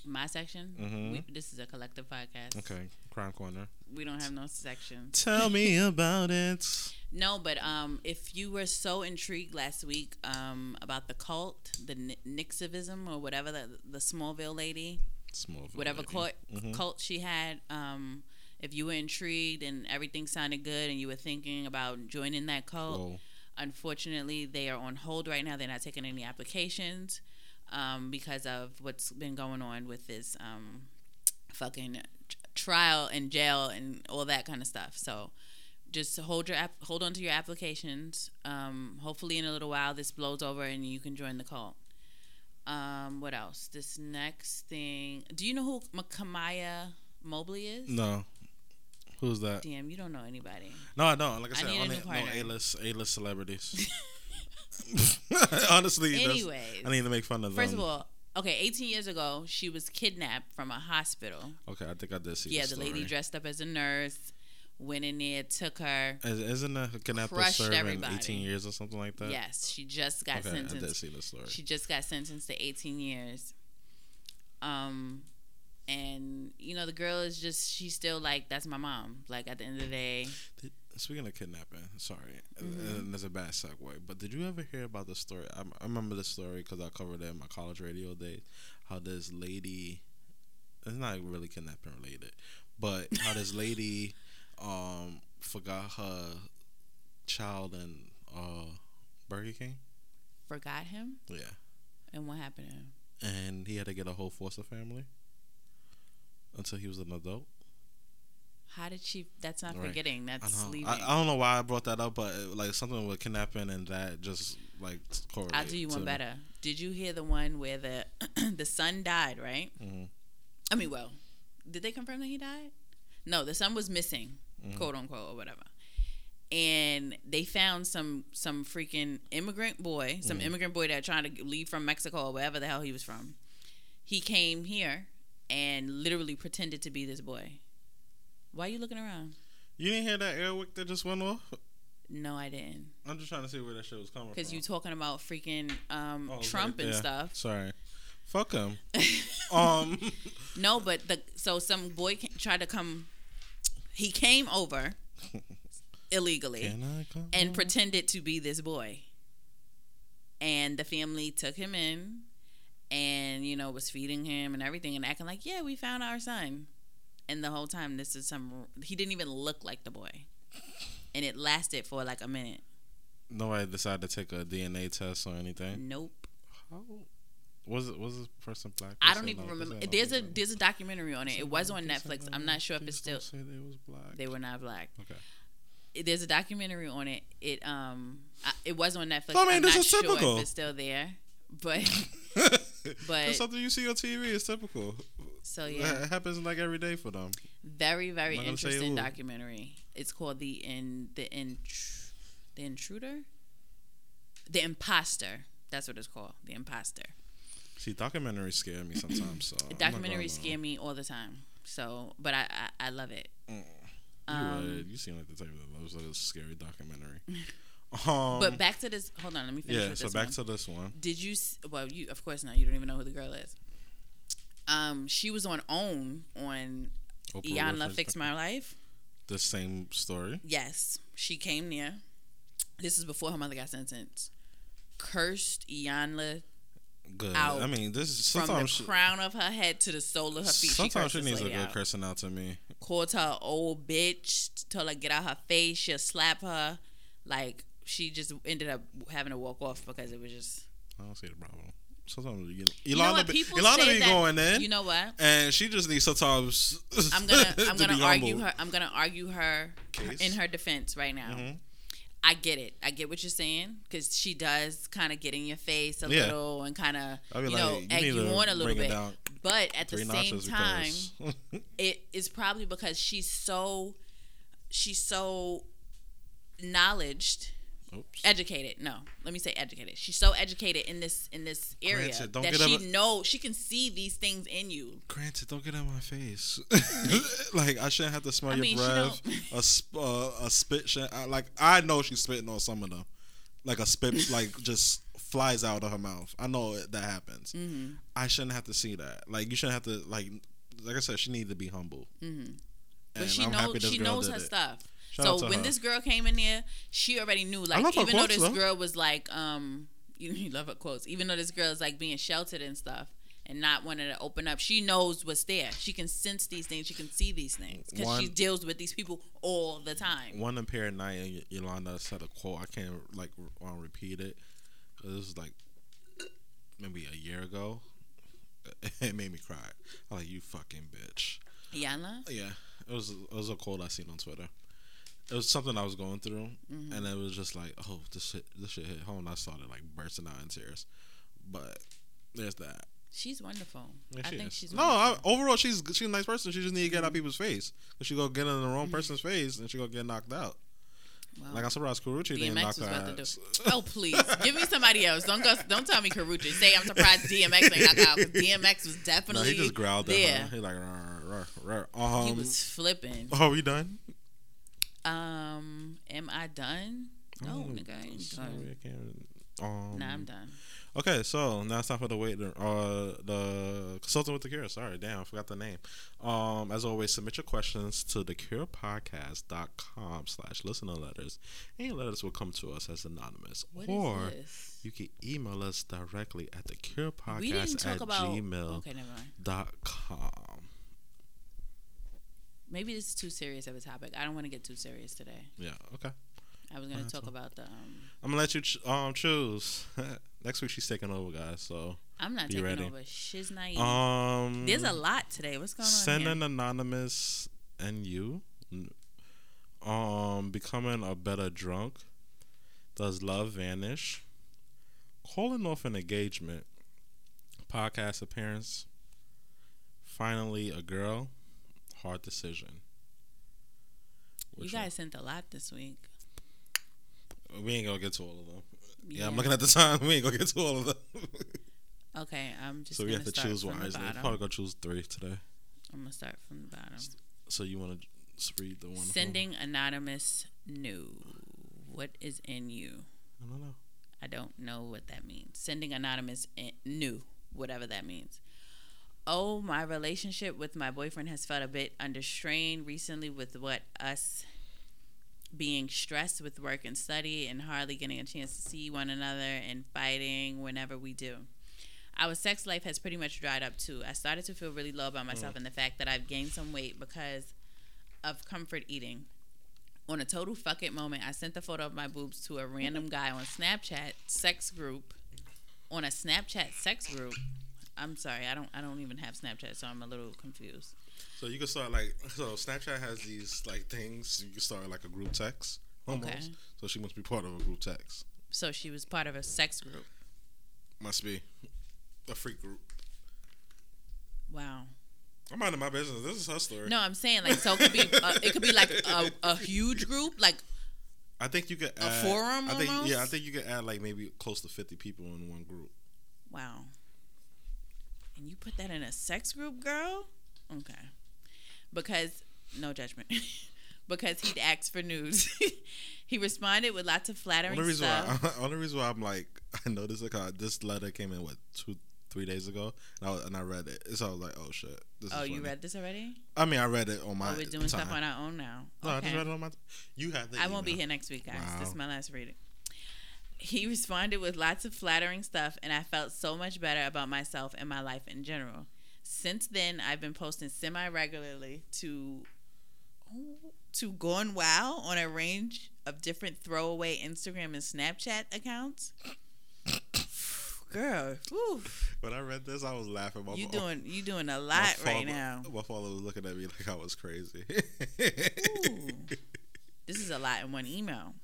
My section. Mhm. We, this is a collective podcast. Okay, crime corner. We don't have no section. Tell me (laughs) about it. No, but um, if you were so intrigued last week um, about the cult, the Ni- Nixivism or whatever the the Smallville lady, Small. whatever cult Mhm. cult she had, um, if you were intrigued and everything sounded good and you were thinking about joining that cult, Whoa. unfortunately they are on hold right now. They're not taking any applications um, because of what's been going on with this um, fucking trial and jail and all that kind of stuff. So just hold your app- hold on to your applications. Um, hopefully, in a little while, this blows over and you can join the cult. Um, what else? This next thing. Do you know who Makamaya Mobley is? No. Who's that? Damn, you don't know anybody. No, I don't. Like I I said, a only new no. A list A list celebrities. (laughs) (laughs) Honestly, Anyways, I need to make fun of them. first of all, okay, 18 years ago, she was kidnapped from a hospital. okay, I think I did see. yeah, the, the lady dressed up as a nurse, went in there, took her. Is, isn't a kidnapper serving everybody. 18 years or something like that? Yes, she just got Okay, I did sentenced. see the story. She just got sentenced to 18 years. Um, and you know the girl is just she's still like that's my mom. Like at the end of the day, speaking of kidnapping, sorry, Mm-hmm. and there's a bad segue, but did you ever hear about the story? I, I remember the story because I covered it in my college radio days. How this lady, it's not really kidnapping related, but how this (laughs) lady um forgot her child in uh Burger King. forgot him, Yeah, and what happened to him? and he had to get a whole foster family until he was an adult. How did she? That's not Right. forgetting. That's know. leaving. I, I don't know why I brought that up, but uh, like something with kidnapping and that just like correlate. I'll do you one better. Did you hear the one where the (clears throat) the son died? Right. Mhm. I mean, well, did they confirm that he died? No, the son was missing, Mm-hmm. quote unquote, or whatever. And they found some some freaking immigrant boy, Mm-hmm. some immigrant boy that trying to leave from Mexico or wherever the hell he was from. He came here and literally pretended to be this boy. Why are you looking around? You didn't hear that airwick that just went off? No, I didn't. I'm just trying to see where that shit was coming from. Because you talking about freaking um, Oh, Trump right and stuff. Sorry. Fuck him. (laughs) um. (laughs) No, but the so some boy tried to come. He came over (laughs) illegally Can I come? and pretended to be this boy. And the family took him in, and you know was feeding him and everything, and acting like, yeah, we found our son. And the whole time, this is some. He didn't even look like the boy, and it lasted for like a minute. Nobody decided to take a DNA test or anything. Nope. How was it? Was this person black? I don't even no, remember. no, There's a there's a documentary on it. It was on Netflix. I'm not sure if it's still. Say they was black. They were not black. okay. there's a documentary on it. It um it was on Netflix. I mean, I'm this not is sure typical. if it's still there, but (laughs) (laughs) But- it's something you see on TV. It's typical. so yeah, It happens like every day for them. very very I'm not gonna say interesting documentary. It's called the in the in the intruder, the imposter. That's what it's called, the imposter. See, documentaries scare me sometimes. So I'm not gonna Documentaries scare me all the time. So, but I I, I love it. You Um. You seem like the type that loves like a scary documentary. (laughs) um, But back to this. Hold on, let me finish. yeah. So back one. to this one. Did you? Well, you of course not. You don't even know who the girl is. Um, she was on OWN on Oprah Iyanla Fix My Life. The same story. Yes, she came near. This is before her mother got sentenced. Cursed Iyanla Good. Out I mean, this is from the she- crown of her head to the sole of her feet. Sometimes she, she needs a good out. cursing out to me. Called her old bitch. Told her get out her face. She'll slap her. Like she just ended up having to walk off because it was just. I don't see the problem. Sometimes you, You know Iyanla, what? be, Iyanla be that- going in, You know what? and she just needs sometimes. (laughs) I'm gonna I'm to gonna argue humble. her I'm gonna argue her Case? in her defense right now. Mhm. I get it. I get what you're saying because she does kind of get in your face a Yeah. little and kind of you like, know you egg you on a little bit. But at the same time, (laughs) it is probably because she's so she's so knowledged Oops. educated no let me say educated she's so educated in this in this area Granted, that she up- know she can see these things in you Granted, don't get in my face. (laughs) like I shouldn't have to smell I your mean, breath. (laughs) A sp- uh, a spit. I, like I know she's spitting on some of them. Like a spit, (laughs) like just flies out of her mouth. I know that happens. Mm-hmm. I shouldn't have to see that. Like you shouldn't have to. Like like I said, she needed to be humble. Mm-hmm. But she I'm knows she knows her it. stuff. Shout so when her. this girl came in there, she already knew. Like even though quotes, this though. girl was like, um, you, (laughs) you love her quotes. Even though this girl is like being sheltered and stuff and not wanting to open up, she knows what's there. She can sense these things. She can see these things because she deals with these people all the time. One impaired night, and Yolanda said a quote. I can't like to repeat it. This was like maybe a year ago. (laughs) It made me cry. I was like, "You fucking bitch." Yana, Yeah, it was it was a quote I seen on Twitter. It was something I was going through, Mm-hmm. and it was just like, "Oh, this shit, this shit hit home." And I started like bursting out in tears. But there's that. she's wonderful. Yeah, I she think is. she's no. I, overall, she's she's a nice person. She just need to get out people's face. If she go get in the wrong person's face, and she gonna get knocked out. Wow. Like I'm surprised Karrueche didn't knock DMX was her about to do. Oh please, give me somebody else. Don't go. Don't tell me Karrueche. Say I'm surprised DMX ain't knocked out because DMX was No, definitely he just growled at there. her. He like, "Rrr, rrr, rrr." um, he was flipping. oh, we done? Um, am I done? No, Oh, nigga, I ain't sorry, done. I can't. Um, Nah, I'm done. Okay, so now it's time for the wait. Uh, the consultant with the cure. Sorry, damn, I forgot the name. Um, as always, submit your questions to thecurepodcast.com slash listener letters. Any letters will come to us as anonymous, What or you can email us directly at thecurepodcast at about. gmail Okay, dot com. Maybe this is too serious of a topic. I don't want to get too serious today. Yeah, okay. I was gonna That's talk fine. about the. Um, I'm gonna let you ch- um choose. (laughs) Next week she's taking over, guys. So I'm not taking ready. over. Shiz naive. um, There's a lot today. What's going on send here? an anonymous and you Um, becoming a better drunk. Does love vanish? Calling off an engagement. Podcast appearance. Finally, a girl. Hard decision. You guys sent a lot this week. we ain't gonna get to all of them. Yeah, I'm looking at the (laughs) time. We ain't gonna get to all of them. (laughs) Okay, I'm just. so we have to choose wisely. Probably gonna choose three today. I'm gonna start from the bottom. So you want to read the one? Sending anonymous new. What is in you? I don't know. I don't know what that means. Sending anonymous in, new, whatever that means. Oh, my relationship with my boyfriend has felt a bit under strain recently with what us being stressed with work and study and hardly getting a chance to see one another and fighting whenever we do. Our sex life has pretty much dried up too. I started to feel really low about mm. myself and the fact that I've gained some weight because of comfort eating. On a total fuck it moment, I sent the photo of my boobs to a random guy on Snapchat sex group. On a Snapchat sex group. I'm sorry, I don't I don't even have Snapchat, so I'm a little confused. So you can start like so Snapchat has these like things. You can start like a group text almost. Okay. So she must be part of a group text. So she was part of a sex group. Must be a freak group. Wow. I'm minding my business. This is her story. No, I'm saying like so it could be uh, it could be like a, a huge group, like I think you could add, a forum I think almost? yeah, I think you could add like maybe close to 50 people in one group. wow. And you put that in a sex group, girl? Okay. Because no judgment. (laughs) because he'd asked for news. (laughs) he responded with lots of flattering Only reason stuff. why (laughs) only reason why I'm like I know this this letter came in what two three days ago and I, was- and I read it. So I was like, oh shit. This oh, you read this already? I mean, I read it on oh, my. Oh, we're doing time. stuff on our own now. No, I just read it on my. You have the. I won't be here next week, guys. This is my last reading. He responded with lots of flattering stuff, and I felt so much better about myself and my life in general. Since then, I've been posting semi regularly to to GoneWild on a range of different throwaway Instagram and Snapchat accounts. (sighs) Girl, whew, When I read this, I was laughing. My you doing you doing a lot right now. My father was looking at me like I was crazy. (laughs) This is a lot in one email.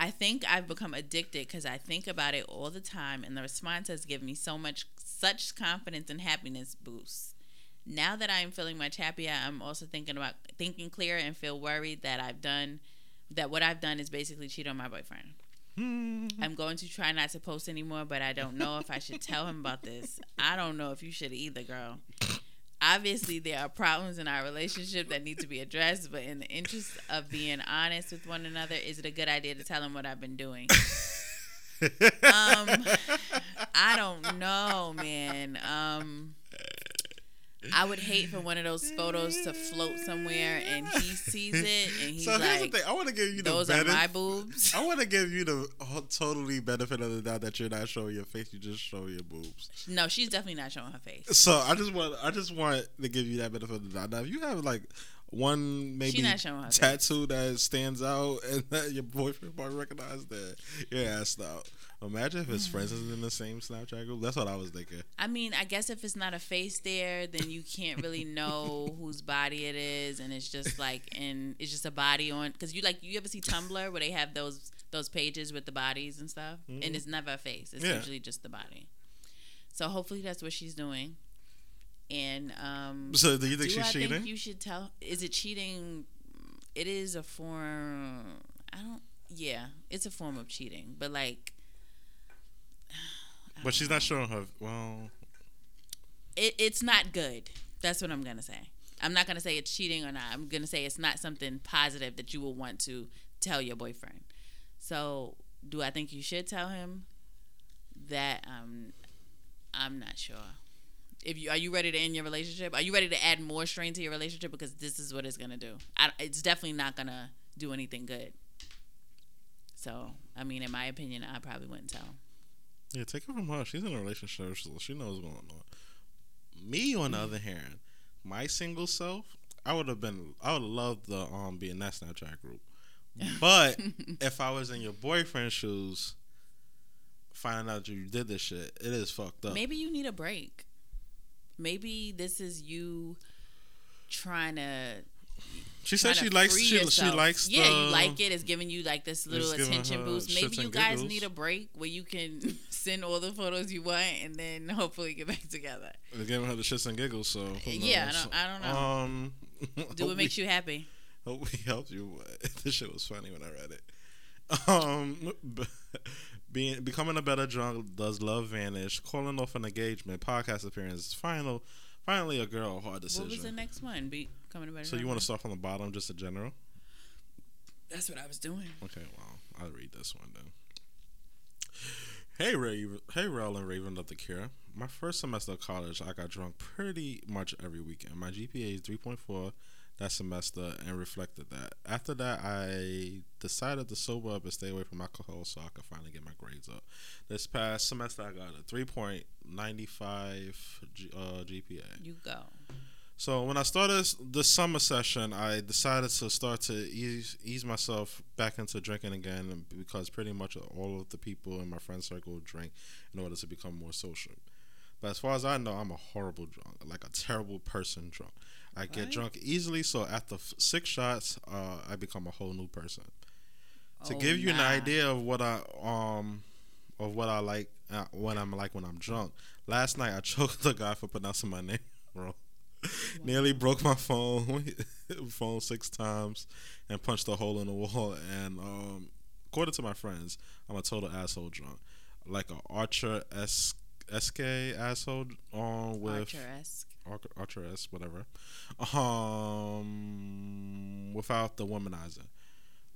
I think I've become addicted because I think about it all the time, and the response has given me so much, such confidence and happiness boosts. Now that I am feeling much happier, I'm also thinking about thinking clear and feel worried that I've done, that what I've done is basically cheat on my boyfriend. Hmm. I'm going to try not to post anymore, but I don't know if I should tell him about this. I don't know if you should either, girl. Obviously, there are problems in our relationship that need to be addressed, but in the interest of being honest with one another, is it a good idea to tell him what I've been doing? (laughs) um, I don't know, man. Um, I would hate for one of those photos to float somewhere and he sees it and he's so here's like, the thing. I want to give you the "Those are my boobs." I want to give you the totally benefit of the doubt that you're not showing your face. You just show your boobs. No, she's definitely not showing her face. So I just want I just want to give you that benefit of the doubt. Now, if you have like one maybe her face. tattoo that stands out (laughs) and that your boyfriend might recognize that you're assed out. Imagine if his friends isn't in the same Snapchat group. That's what I was thinking. I mean, I guess if it's not a face there, then you can't really know whose body it is, and it's just like, and it's just a body on. Because you like, you ever see Tumblr where they have those those pages with the bodies and stuff, and it's never a face. It's Yeah. usually just the body. So hopefully that's what she's doing. And um, So do you think do she's I cheating? think you should tell? Is it cheating? It is a form. I don't. Yeah, it's a form of cheating, but like. But she's not showing her. Well, it, it's not good. That's what I'm gonna say. I'm not gonna say it's cheating or not. I'm gonna say it's not something positive that you will want to tell your boyfriend. So, do I think you should tell him? That um, I'm not sure. If you are you ready to end your relationship? Are you ready to add more strain to your relationship? Because this is what it's gonna do. I, it's definitely not gonna do anything good. So, I mean, in my opinion, I probably wouldn't tell. Yeah, take it from her. She's in a relationship, so she knows what's going on. Me, on the other hand, my single self, I would have been. I would have loved the um being that Snapchat group. But (laughs) if I was in your boyfriend's shoes, finding out you did this shit, it is fucked up. Maybe you need a break. Maybe this is you trying to She said she likes she, she likes yeah, the, you like it. It's giving you like this little attention boost. Maybe you guys giggles. need a break where you can (laughs) send all the photos you want and then hopefully get back together. It's giving her the shits and giggles. So Yeah, I don't- I don't know. Um, (laughs) Do what makes you happy. (laughs) Hope we helped you. this shit was funny when I read it. Um, being becoming a better drunk does love vanish. Calling off an engagement, podcast appearance. Final, finally a girl. Hard decision. What was the next one? Be coming about. so you want to start from the bottom, just in general? That's what I was doing. Okay, well, I'll read this one then. Hey Ray, hey Rel and Raven of the Cure. My first semester of college, I got drunk pretty much every weekend. My GPA is 3.4 that semester and reflected that. After that, I decided to sober up and stay away from alcohol so I could finally get my grades up. This past semester, I got a 3.95 G, uh, GPA. You go. So when I started the summer session, I decided to start to ease ease myself back into drinking again because pretty much all of the people in my friend circle drink in order to become more social. But as far as I know, I'm a horrible drunk, like a terrible person drunk. I get Right. drunk easily, so after f- six shots, uh, I become a whole new person. To Oh, give you nah. an idea of what I um of what I like uh, when I'm like when I'm drunk. Last night I (laughs) choked the guy for pronouncing my name (laughs) wrong. (laughs) Nearly broke my phone (laughs) phone six times and punched a hole in the wall. And um, according to my friends, I'm a total asshole drunk, like a Archer S SK asshole um, with Archer-esque. Archer, Archer S, whatever. Um, without the womanizer.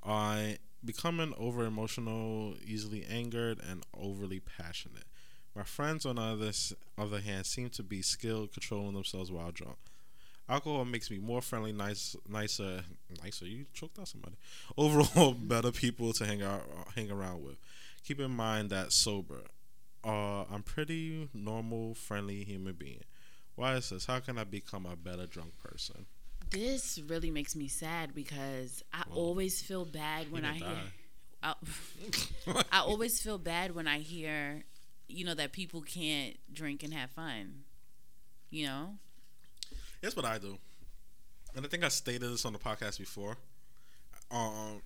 I becoming over emotional, easily angered, and overly passionate. My friends, on the other, other hand, seem to be skilled controlling themselves while drunk. Alcohol makes me more friendly, nice, nicer, nicer. You choked out somebody. (laughs) Overall, (laughs) better people to hang out, hang around with. Keep in mind that sober, uh, I'm pretty normal, friendly human being. Why is this? How can I become a better drunk person? This really makes me sad because I Well, always feel bad when I hear. I, (laughs) I always feel bad when I hear, you know, that people can't drink and have fun. You know, That's what I do, and I think I stated this on the podcast before. Um,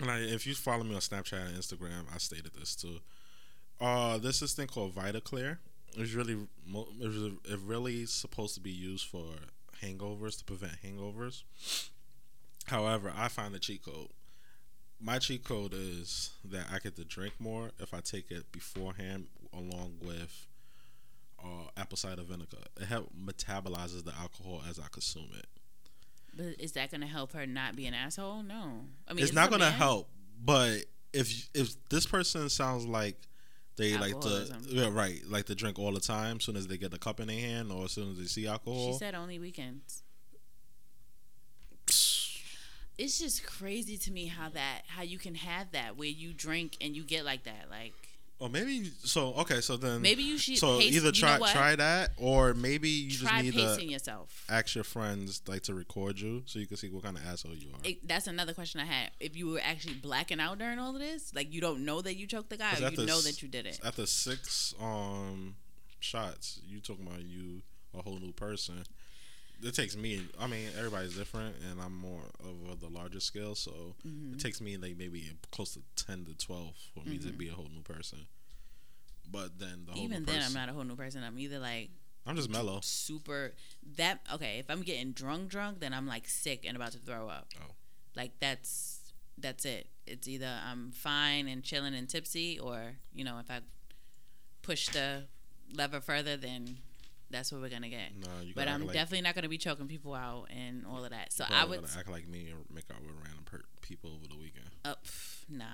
and I, if you follow me on Snapchat and Instagram, I stated this too. Uh, there's this thing called VitaClear. It's really, it's really, supposed to be used for hangovers to prevent hangovers. However, I find the cheat code. My cheat code is that I get to drink more if I take it beforehand, along with uh, apple cider vinegar. It help metabolizes the alcohol as I consume it. but is that going to help her not be an asshole? No. I mean, it's not going to help, but if if this person sounds like they like to yeah, right, like to drink all the time, as soon as they get the cup in their hand or as soon as they see alcohol. She said only weekends. It's just crazy to me how that how you can have that where you drink and you get like that. Like or maybe so. Okay, so then maybe you should so pace, either you try know try that, or maybe you try just need pacing to yourself. ask your friends like to record you so you can see what kind of asshole you are. It- that's another question I had. If you were actually blacking out during all of this, like you don't know that you choked the guy or you know that you did it. After six um shots, you talking about you a whole new person. It takes me. I mean, everybody's different, and I'm more of the larger scale, so Mm-hmm. it takes me like maybe close to ten to twelve for me to be a whole new person. But then the whole Mm-hmm. Even then, I'm not a whole new person. I'm either like I'm just mellow. super that okay. If I'm getting drunk, drunk, then I'm like sick and about to throw up. Oh. Like that's that's it. It's either I'm fine and chilling and tipsy, or you know, if I push the lever further, then that's what we're gonna get. You But I'm like, definitely not gonna be choking people out and all of that. So I would act like me and make out with random per- people over the weekend. uh, pff, nah.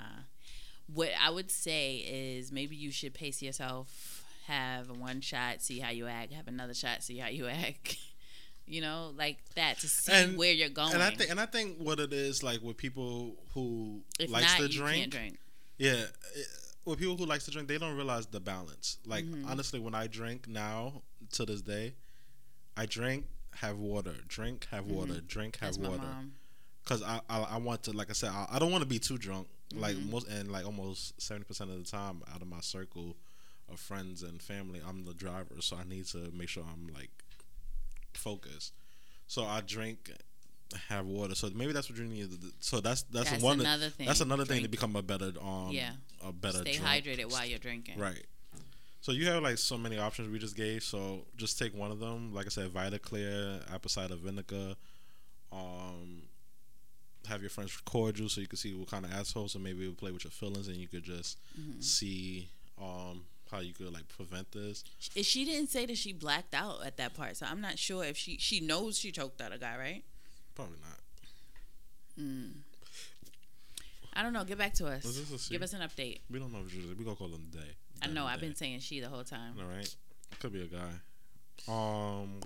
What I would say is maybe you should pace yourself. Have one shot, see how you act. Have another shot, see how you (laughs) act. you know, like that to see And- where you're going. And I think, and I think what it is like with people who if likes not, to you drink, can't drink. Yeah, it, with people who likes to drink, they don't realize the balance. Like Mm-hmm. honestly, when I drink now to this day, I drink, have water, drink, have water, drink, have Mm-hmm. That's water, because I, I I want to like I said I, I don't want to be too drunk. Like Mm-hmm. most and like almost seventy percent of the time out of my circle of friends and family, I'm the driver, so I need to make sure I'm like focused. So I drink have water. So maybe that's what you need. So that's that's, That's one. another thing. That's another thing to become a better um Yeah. a better Stay drunk. hydrated while you're drinking. Right. So you have like so many options we just gave. So just take one of them. Like I said, Vitaclear, apple cider vinegar. Um, have your friends record you so you can see what kind of asshole. So maybe we'll play with your feelings and you could just Mm-hmm. see um how you could like prevent this. Sh- She didn't say that she blacked out at that part, so I'm not sure if she she knows she choked out a guy, right? Probably not. I don't know. Get back to us. Is this a Give us an update. We don't know if it's we gonna call them day. I know. I've been saying she the whole time. All right. Could be a guy. Um.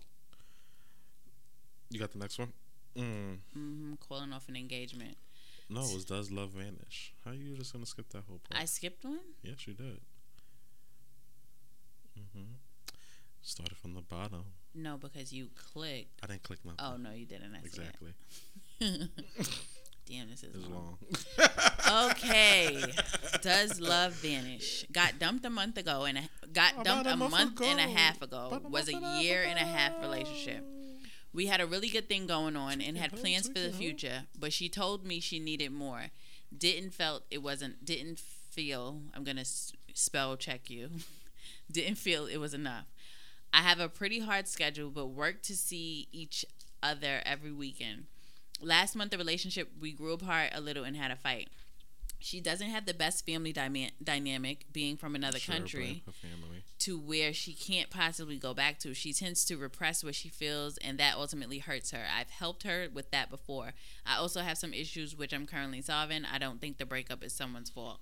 You got the next one. Mm. hmm calling off an engagement. No, it was Does Love Vanish? How are you just gonna skip that whole part? I skipped one. Yes, you did. Mm-hmm. Started from the bottom. No, because you clicked. I didn't click nothing. Oh no, you didn't. I exactly. (laughs) (laughs) Damn, this is It's long. long. Okay. (laughs) Does love vanish? Got dumped a month ago and a, got dumped a a month month and a half ago. Was a month and a year and a half relationship. We had a really good thing going on and had plans for the take it, huh? future, but she told me she needed more. Didn't felt it wasn't didn't feel, I'm going to spell check you. (laughs) didn't feel it was enough. I have a pretty hard schedule, but work to see each other every weekend. Last month, the relationship we grew apart a little and had a fight. She doesn't have the best family dyma- dynamic, being from another Sure, country blame her family. to where she can't possibly go back to. She tends to repress what she feels, and that ultimately hurts her. I've helped her with that before. I also have some issues which I'm currently solving. I don't think the breakup is someone's fault.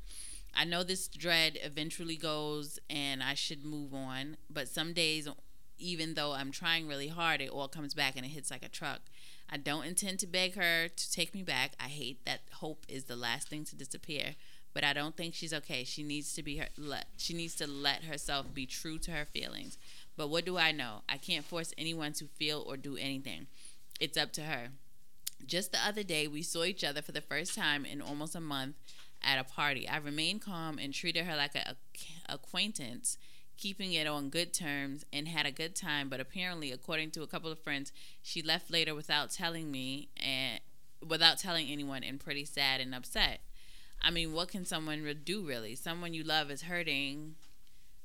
I know this dread eventually goes and I should move on, but some days, even though I'm trying really hard, it all comes back and it hits like a truck. I don't intend to beg her to take me back. I hate that hope is the last thing to disappear, but I don't think she's okay. She needs to be her let she needs to let herself be true to her feelings. But what do I know? I can't force anyone to feel or do anything. It's up to her. Just the other day, we saw each other for the first time in almost a month at a party. I remained calm and treated her like a, a acquaintance, keeping it on good terms and had a good time. But apparently, according to a couple of friends, she left later without telling me and without telling anyone, and pretty sad and upset. I mean, what can someone do really? Someone you love is hurting,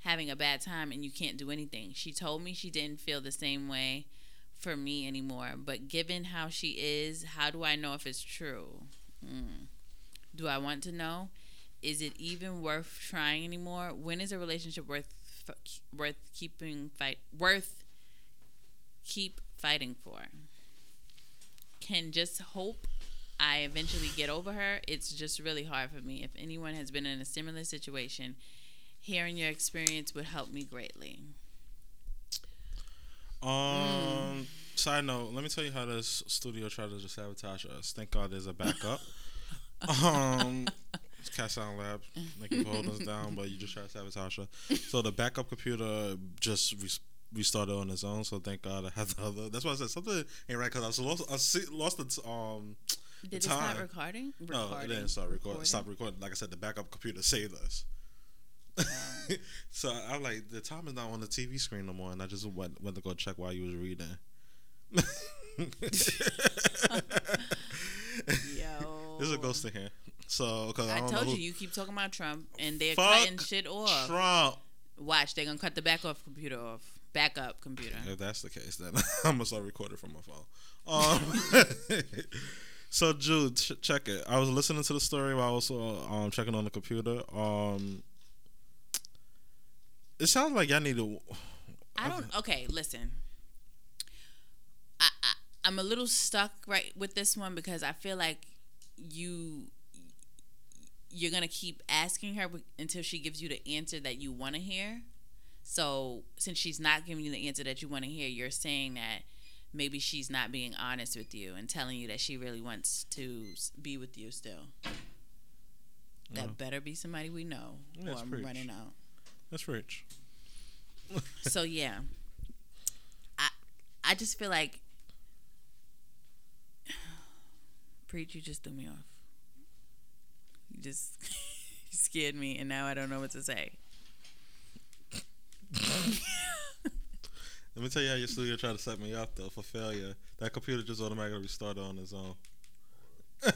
having a bad time, and you can't do anything. She told me she didn't feel the same way for me anymore. But given how she is, how do I know if it's true? Hmm. Do I want to know? Is it even worth trying anymore? When is a relationship worth f- worth keeping fight worth keep fighting for? Can just hope I eventually get over her. It's just really hard for me. If anyone has been in a similar situation, hearing your experience would help me greatly. Um. Side note: Let me tell you how this studio tried to just sabotage us. Thank God there's a backup. (laughs) um. It's Cat Sound Lab. You for holding us down, but you just tried to sabotage us. So the backup computer just re- restarted on its own. So thank God I had the (laughs) other. That's why I said something ain't right because I was lost. I see, lost the t- um. Did the it stop time. recording? No, it didn't start recording. Recording? Stop recording. Like I said, the backup computer saved us. (laughs) so I'm like, the time is not on the TV screen no more, and I just went went to go check while you was reading. (laughs) Yo. There's a ghost in here. So, because I, I don't told know you, who, you keep talking about Trump, and they're Fuck cutting shit off. Trump. Watch, they're gonna cut the back off computer off. Backup computer. If that's the case, then (laughs) I'm gonna start recording from my phone. Um, (laughs) so Jude, ch- check it. I was listening to the story while I was uh, um checking on the computer. Um, it sounds like y'all need to. I don't. Okay, listen. I, I I'm a little stuck right with this one because I feel like you you're gonna keep asking her until she gives you the answer that you want to hear. So since she's not giving you the answer that you want to hear, you're saying that maybe she's not being honest with you and telling you that she really wants to be with you still. That better be somebody we know, Yeah, or I'm preach. running out. That's rich. (laughs) so yeah i i just feel like (sighs) preach you just threw me off just (laughs) scared me and now i don't know what to say Let me tell you how your studio tried to set me up though for failure. That computer just automatically restarted on its own. (laughs)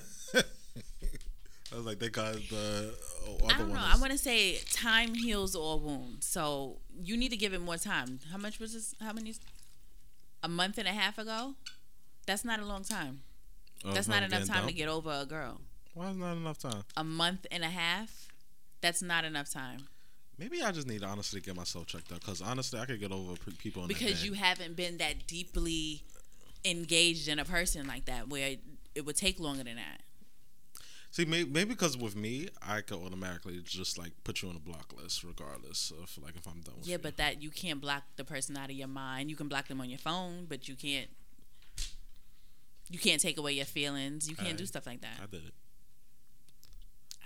I was like, they got the uh, other I don't know. is- I want to say time heals all wounds. So you need to give it more time. How much was this? How many? A month and a half ago? That's not a long time. Oh, That's not enough getting time to get over a girl. Why is not enough time? A month and a half? That's not enough time. Maybe I just need to honestly get myself checked out because honestly, I could get over people in Because you haven't been that deeply engaged in a person like that where it would take longer than that. See, maybe, maybe because with me, I could automatically just like put you on a block list, regardless of like if I'm done with Yeah, you. but that you can't block the person out of your mind. You can block them on your phone, but you can't you can't take away your feelings. You can't do stuff like that. I did it.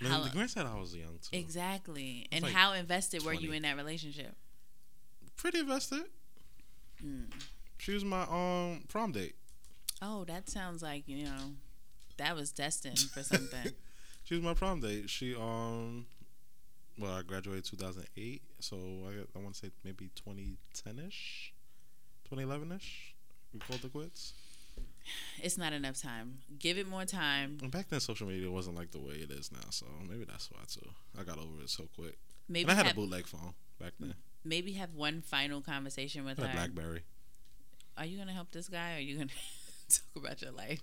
Man, How- the Grant said I was young too. Exactly. And like how invested were you in that relationship? Pretty invested. Mm. She was my um prom date. Oh, that sounds like, you know, that was destined for something. (laughs) She was my prom date. She um, well, I graduated 2008, so I, I want to say maybe 2010 ish, 2011 ish. We called it quits. It's not enough time. Give it more time. And back then, social media wasn't like the way it is now, so maybe that's why too. I got over it so quick. Maybe And I had have, a bootleg phone back then. maybe have one final conversation with I had a her. BlackBerry. Are you gonna help this guy or are you gonna (laughs) talk about your life?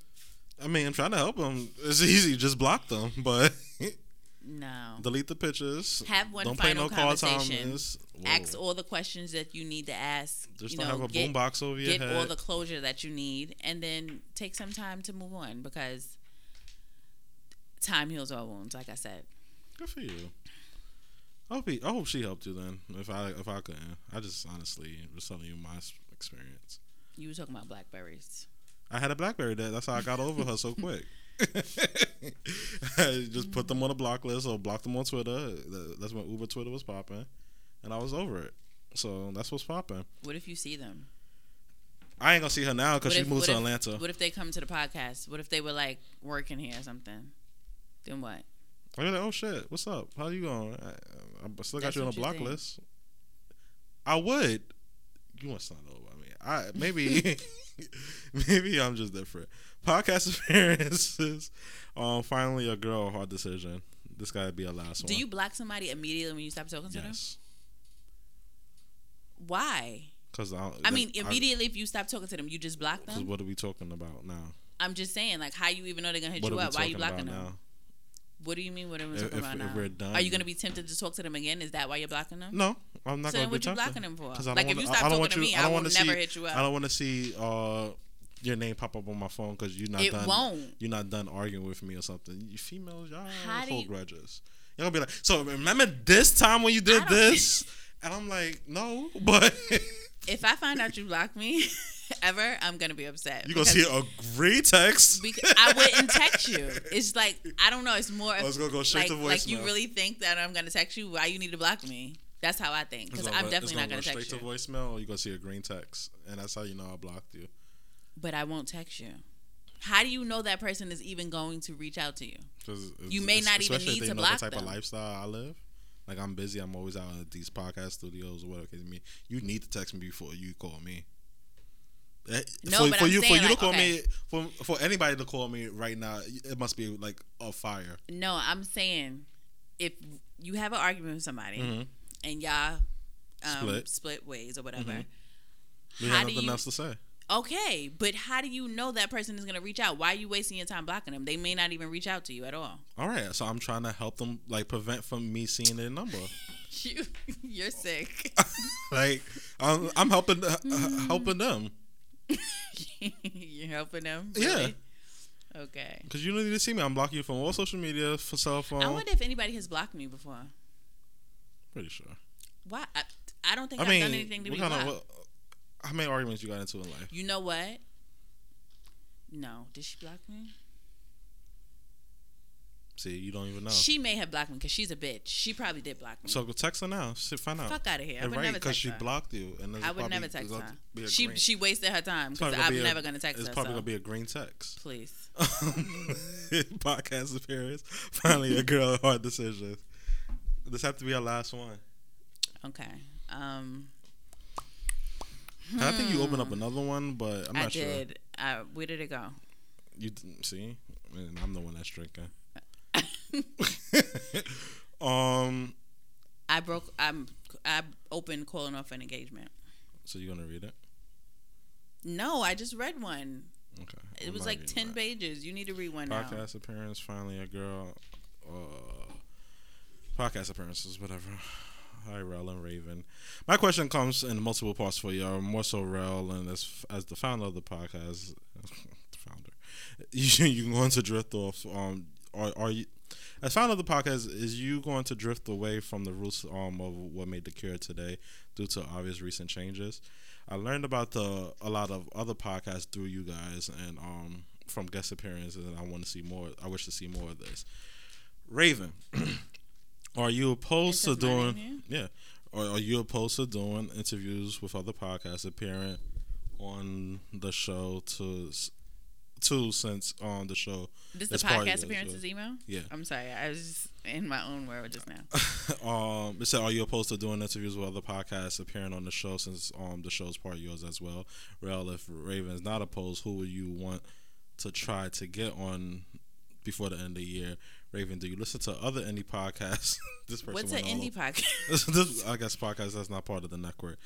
I mean, I'm trying to help him. It's easy, just block them, but (laughs) No. delete the pictures. Have one don't final no call conversation. Ask all the questions that you need to ask. Just you don't know, have a get, boombox over your get head. all the closure that you need, and then take some time to move on because time heals all wounds. Like I said, Good for you. I hope he, I hope she helped you then. If I if I couldn't, I just honestly was telling you my experience. you were talking about blackberries. I had a BlackBerry. That that's how I got over her so (laughs) quick. I (laughs) just put them on a block list or block them on Twitter. That's when Uber Twitter was popping, and I was over it. So that's what's popping. What if you see them? I ain't gonna see her now because she moved to if- Atlanta. What if they come to the podcast? What if they were like working here or something? Then what? I was like, oh shit, what's up? How you going? I, I still got That's you on a block list. I would. You must not know about me. I maybe (laughs) (laughs) maybe I'm just different. Podcast (laughs) appearances. Um, finally a girl hard decision. This gotta be a last Do one. Do you block somebody immediately when you stop talking to them? Yes. Why? Because I, I mean, immediately if you stop talking to them, you just block them. Because what are we talking about now? I'm just saying, like, how you even know they're gonna hit What you up? Why are you blocking them? now? What do you mean? What are we talking if- about if now? Are you gonna be tempted to talk to them again? Is that why you're blocking them? No, I'm not So gonna then what you blocking them for? I Like, if wanna- you stop I don't talking want to me, I I don't will never see- hit you up. I don't want to see uh, your name pop up on my phone because you're not It done. won't. You're not done arguing with me or something. You females, y'all How hold you- grudges. You're gonna be like, so remember this time when you did this? (laughs) And I'm like, no, but (laughs) If I find out you block me (laughs) ever, I'm gonna be upset. you gonna see a great text. because I wouldn't text you. It's like I don't know. It's more. Oh, I was gonna go straight like, to Like you really think that I'm gonna text you? Why you need to block me? That's how I think. Because I'm definitely gonna- not gonna text straight you. to voicemail, or you gonna see a green text, and that's how you know I blocked you. But I won't text you. How do you know that person is even going to reach out to you? You may not even need to know block the type them. of lifestyle I live. Like I'm busy. I'm always out at these podcast studios or whatever. may. You need to text me before you call me. Eh, No, for, but for I'm you for you like, to call okay. me for for anybody to call me right now, it must be like a fire. No, I'm saying if you have an argument with somebody Mhm. and y'all um, Split. split. ways or whatever. Mhm. We How have do nothing you- else to say. Okay, but how do you know that person is going to reach out? Why are you wasting your time blocking them? They may not even reach out to you at all. All right, so I'm trying to help them like prevent from me seeing their number. (laughs) You, you're sick. (laughs) like I'm, I'm helping uh, helping them (laughs) you're helping them. Yeah. Okay. because you don't need to see me. I'm blocking you from all social media, for cell phone. I wonder if anybody has blocked me before. Pretty sure. Why? I, I don't think I have mean, done anything to be blocked. of how many arguments you got into in life? You know what? No. Did she block me? See, you don't even know. She may have blocked me because she's a bitch. She probably did block me. so go text her now. See, find out. Fuck out of here. I would right, never text she her. blocked you, and I would never text her. She green- she wasted her time because I'm be a- never gonna text It's her. It's probably so gonna be a green text. please. (laughs) Podcast appearance. Finally, a girl hard decision. This have to be our last one. Okay. Um. I think you opened up another one, but I'm not sure. I sure. did. Uh, where did it go? You see, and I'm the one that's drinking. (laughs) (laughs) um, I broke. I'm. I opened calling off an engagement. so you gonna read it? No, I just read one. Okay. It I'm was like ten that. pages. You need to read one now. Podcast appearance. Finally, a girl. Uh, podcast appearances. Whatever. Hi, Rel and Raven. My question comes in multiple parts for you. More so, Rel, and as as the founder of the podcast, (laughs) the founder, (laughs) you you going to drift off? Um, are are you? As founder of the podcast, is you going to drift away from the roots um, of what made the cure today due to obvious recent changes? I learned about the a lot of other podcasts through you guys and um, from guest appearances, and I want to see more. I wish to see more of this. Raven, (clears throat) are you opposed to doing? Yeah, or are you opposed to doing interviews with other podcasts appearing on the show to? Two since on the show. This the podcast appearances email. Yeah. I'm sorry. I was in my own world just now. (laughs) um, it said, "Are you opposed to doing interviews with other podcasts appearing on the show since um the show's part of yours as well?" Rel, if Raven is not opposed, who would you want to try to get on before the end of the year? Raven, do you listen to other indie podcasts? (laughs) this person What's an indie podcast? (laughs) this, this, I guess podcast that's not part of the network,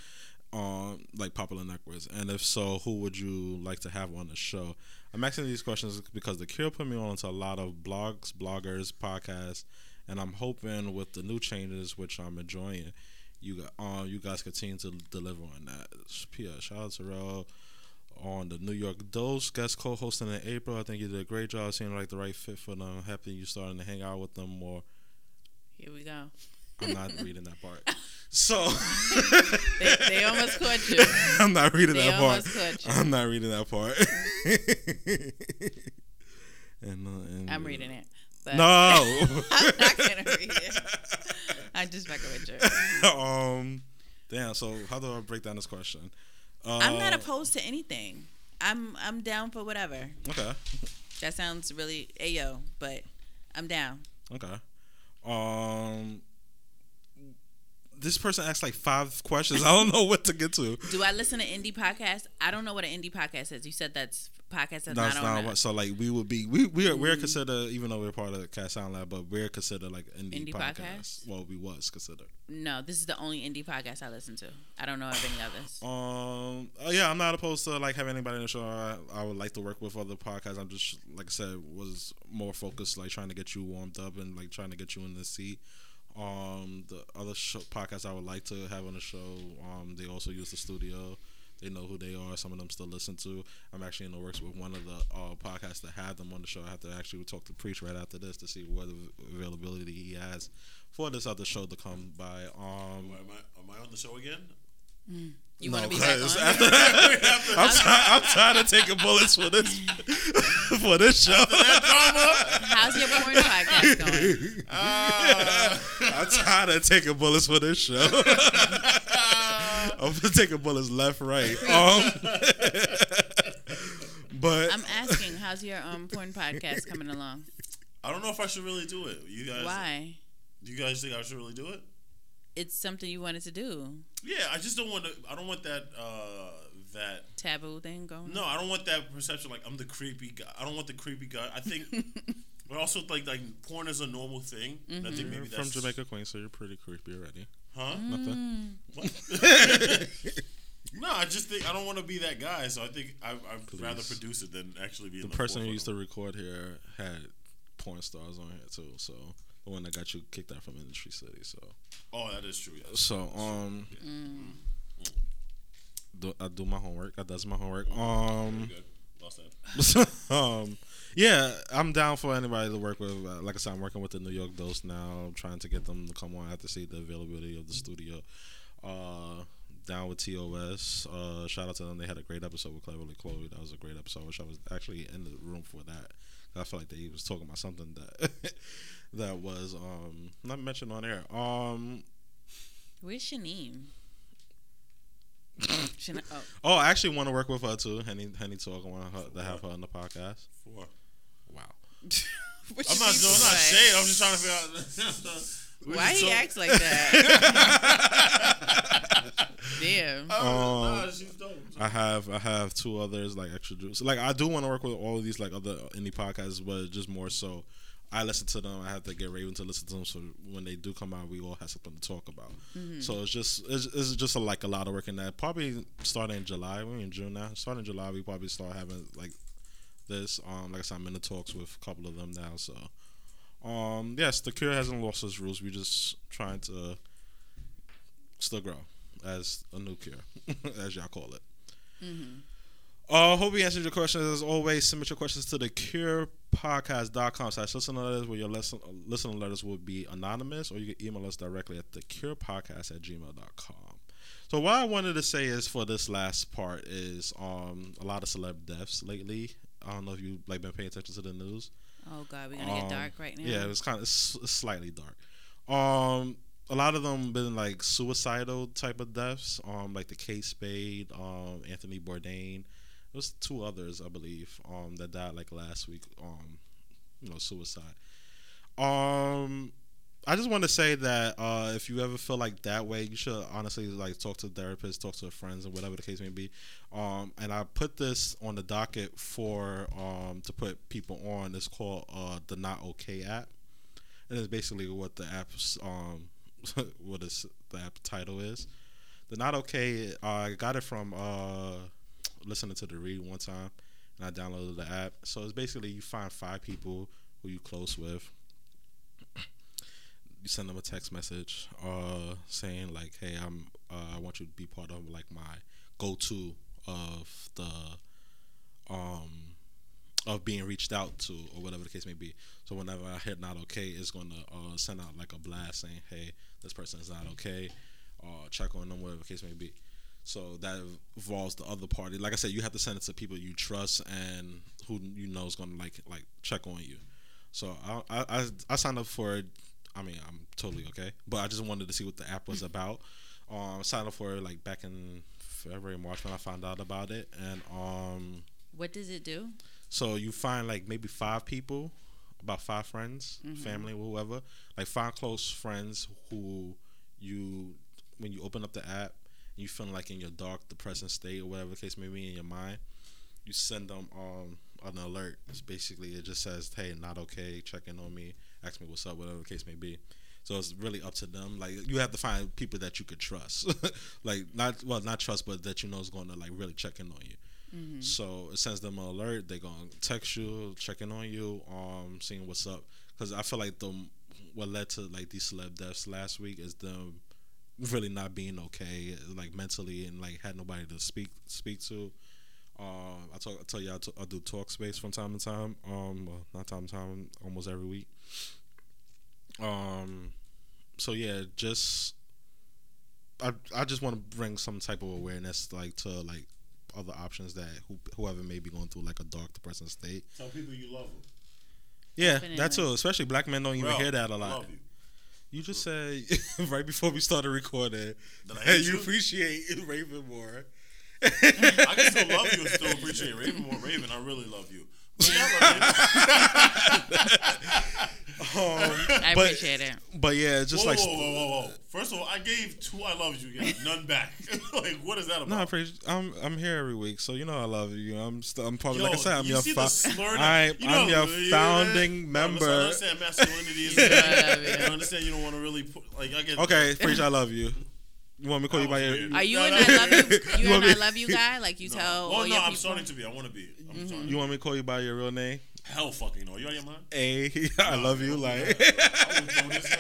um, like popular networks. And if so, who would you like to have on the show? I'm asking these questions because the Cure put me on to a lot of blogs, bloggers, podcasts, and I'm hoping with the new changes, which I'm enjoying, you um, you guys continue to deliver on that. P.S. Shout out to Rel on the New York Dose guest co-hosting in April. I think you did a great job. Seemed like the right fit for them. Happy you starting to hang out with them more. Here we go. I'm not (laughs) reading that part. So They, they almost caught you. (laughs) I'm not reading They that part. almost caught you. I'm not reading that part. (laughs) and, uh, and I'm reading it. But No. I'm not gonna read it. I'm just fucking with you. um. Damn. So how do I break down this question? Uh, I'm not opposed to anything. I'm I'm down for whatever. Okay. That sounds really ayo, but I'm down. Okay. Um. This person asked like five questions. I don't know what to get to. Do I listen to indie podcasts? I don't know what an indie podcast is. You said that's podcast that's That's not not. So like we would be we we are, we're considered even though we're part of the Cat Sound Lab, but we're considered like indie, Indie podcast. podcast? Well, we was considered. no, this is the only indie podcast I listen to. I don't know of any others. Um. oh, yeah, I'm not opposed to like having anybody in the show. I, I would like to work with other podcasts. I'm just like I said, was more focused like trying to get you warmed up and like trying to get you in the seat. Um, the other show, podcasts I would like to have on the show. Um, they also use the studio. They know who they are. Some of them still listen to. I'm actually in the works with one of the uh, podcasts that have them on the show. I have to actually talk to Preach right after this to see what availability he has for this other show to come by. Um, Am I, am I on the show again? You no, want to be back 'cause on? after- I'm, try, I'm trying to take a bullets for this (laughs) for this show. How's your porn podcast going? (laughs) I'm trying to take a bullets for this show. (laughs) I'm taking bullets left, right. Um, but I'm asking, how's your um porn podcast coming along? I don't know if I should really do it. You guys, Why? Do you guys think I should really do it? It's something you wanted to do. Yeah, I just don't want to. I don't want that. Uh, that Taboo thing going. no, I don't want that perception. Like I'm the creepy guy. I don't want the creepy guy. I think, (laughs) but also like like porn is a normal thing. And I think you're maybe from Jamaica, Queens, so you're pretty creepy already. Huh? Nothing. What? (laughs) no, I just think I don't want to be that guy. So I think I, I'd rather produce it than actually be The the person who used to record here had porn stars on here too. So the one that got you kicked out from Industry City. So. Oh, that is true. Yes. so um, Mm. do, I do my homework. I does my homework. Um. Good. Lost that. (laughs) um, yeah, I'm down for anybody to work with. Uh, like I said, I'm working with the New York Dose now. I'm trying to get them to come on. I have to see the availability of the studio. Uh, down with TOS. Uh, shout out to them. They had a great episode with Cleverly Chloe. That was a great episode. I wish I was actually in the room for that. I feel like they was talking about something that (laughs) that was um not mentioned on air. Um, Where's Shanine? (laughs) Shan- oh, oh, I actually want to work with her too. Henny Henny Talk. I want her to have her on the podcast. Four. Wow. (laughs) I'm you not mean doing not by- shade. I'm just trying to figure out. (laughs) Why he talk- acts like that? Damn. Oh, Um, nah, she's dope. I have I have two others like extra juice. Like I do want to work with all of these like other indie podcasts, but just more so. I listen to them. I have to get Raven to listen to them, so when they do come out, we all have something to talk about. So it's just it's, it's just a, like a lot of work in that. Probably starting in July. We're in June now. Starting in July, we probably start having like this. Um, like I said, I'm in the talks with a couple of them now. So, um, yes, the Cure hasn't lost its roots. We're just trying to still grow as a new Cure, (laughs) as y'all call it. Uh, hope we answered your questions. As always, submit your questions to the curepodcast.com slash listener letters where your listen, listener letters will be anonymous or you can email us directly at the curepodcast at gmail.com. So what I wanted to say is for this last part is um a lot of celeb deaths lately. I don't know if you've like been paying attention to the news. Oh God, we're gonna get Um, dark right now. Yeah, it's kind of it's, it's slightly dark. Um, a lot of them been like suicidal type of deaths. Um, like the Kate Spade, um, Anthony Bourdain. There's two others, I believe, um, that died like last week. Um, you know, suicide. Um, I just want to say that uh, if you ever feel like that way, you should honestly like talk to a therapist, talk to a friends, and whatever the case may be. Um, and I put this on the docket for um, to put people on. It's called uh, the Not Okay app, and it's basically what the app's um, (laughs) what is the app title is. The Not Okay. Uh, I got it from uh, listening to the read one time, and I downloaded the app. So it's basically you find five people who you close with. You send them a text message uh saying like hey i'm uh, i want you to be part of like my go-to of the um of being reached out to or whatever the case may be. So whenever i hit not okay it's going to uh, send out like a blast saying hey this person is not okay uh check on them whatever the case may be so that involves the other party like i said you have to send it to people you trust and who you know is going to like like check on you so I, I I I signed up for it. I mean, I'm totally okay, but I just wanted to see what the app was about. Um, I signed up for it like back in February, March when I found out about it, and um, What does it do? so you find like maybe five people, about five friends, family, whoever, like five close friends who you, when you open up the app, you feeling like in your dark, depressing state or whatever the case may be in your mind, you send them um an alert. It's basically it just says, "Hey, not okay. Check in on me. Ask me what's up. Whatever the case may be." So it's really up to them. Like you have to find people that you could trust, (laughs) like not well, not trust, but that you know is going to like really check in on you. So it sends them an alert. They're gonna text you, checking on you, um, seeing what's up. Because I feel like the what led to like these celeb deaths last week is them really not being okay, like mentally, and like had nobody to speak speak to. Um, I talk, I tell you, I, t- I do talk space from time to time. Um, well, not time to time, almost every week. Um, so yeah, just I I just want to bring some type of awareness, like to like other options that who, whoever may be going through like a dark, depressing state. Tell people you love them. Yeah, Definitely. that too. Especially black men don't even Bro, hear that a lot. You. Just said (laughs) right before we started recording hate you you? appreciate (laughs) Raven more. I can still love you and still appreciate Raven more. Raven, I really love you. But yeah, I. Um, I But- appreciate it. but yeah, it's just whoa, like whoa, whoa, whoa, whoa! First of all, I gave two I love you, again, none back. (laughs) like, what is that about? no, I appreciate. I'm I'm here every week, so you know I love you. I'm still, I'm probably Yo, like I said, I'm you your see fa- the slur I, you I'm know, your yeah, founding I member. understand masculinity is. (laughs) Yeah, You yeah. understand you don't want to really put like I get. Okay, preach. I love you. You want me to call you by your? weird. Are you No, an. I love you? (laughs) You, You an I love you guy? Like you No. tell oh, all well, no, your I'm people. Mm-hmm. starting to be. I want to be. I'm starting. You want me to call you by your real name? Hell, fucking no. You out of your mind? A. (laughs) I love you. Like, I would throw this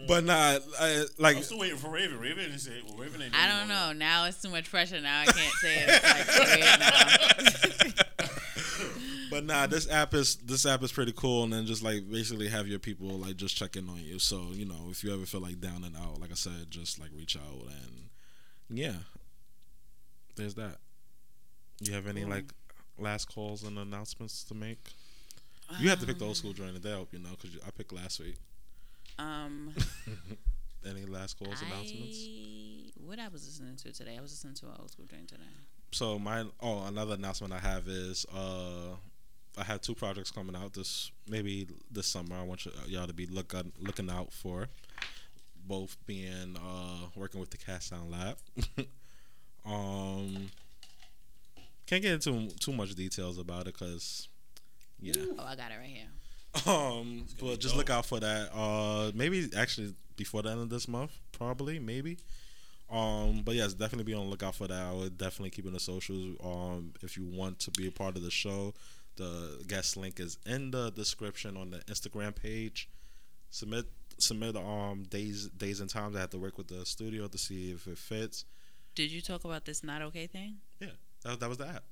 (laughs) but nah, I, like I'm still waiting for Raven. Raven didn't say. Well, Raven ain't. I don't know. Now it's too much pressure. Now I can't say it. It's like weird now. But nah, this app is this app is pretty cool, and then just like basically have your people like just checking on you. So you know, if you ever feel like down and out, like I said, just like reach out and yeah, there's that. You have any like last calls and announcements to make? You have to pick the old school joint today, I hope you know, because I picked last week. Um, (laughs) Any last calls announcements? I, what I was listening to today? I was listening to an old school drink today. So my oh another announcement I have is uh I have two projects coming out this maybe this summer. I want you, y'all to be looking looking out for. both being uh, working with the Cat Sound Lab. (laughs) um, can't get into too much details about it because, yeah. Oh, I got it right here. Um, but just dope. look out for that. Uh, maybe actually before the end of this month, probably maybe. Um, but yes, definitely be on the lookout for that. I would definitely keep in the socials. Um, if you want to be a part of the show, the guest link is in the description on the Instagram page. Submit submit um days days and times. I have to work with the studio to see if it fits. Did you talk about this not okay thing? Yeah, that, that was the app.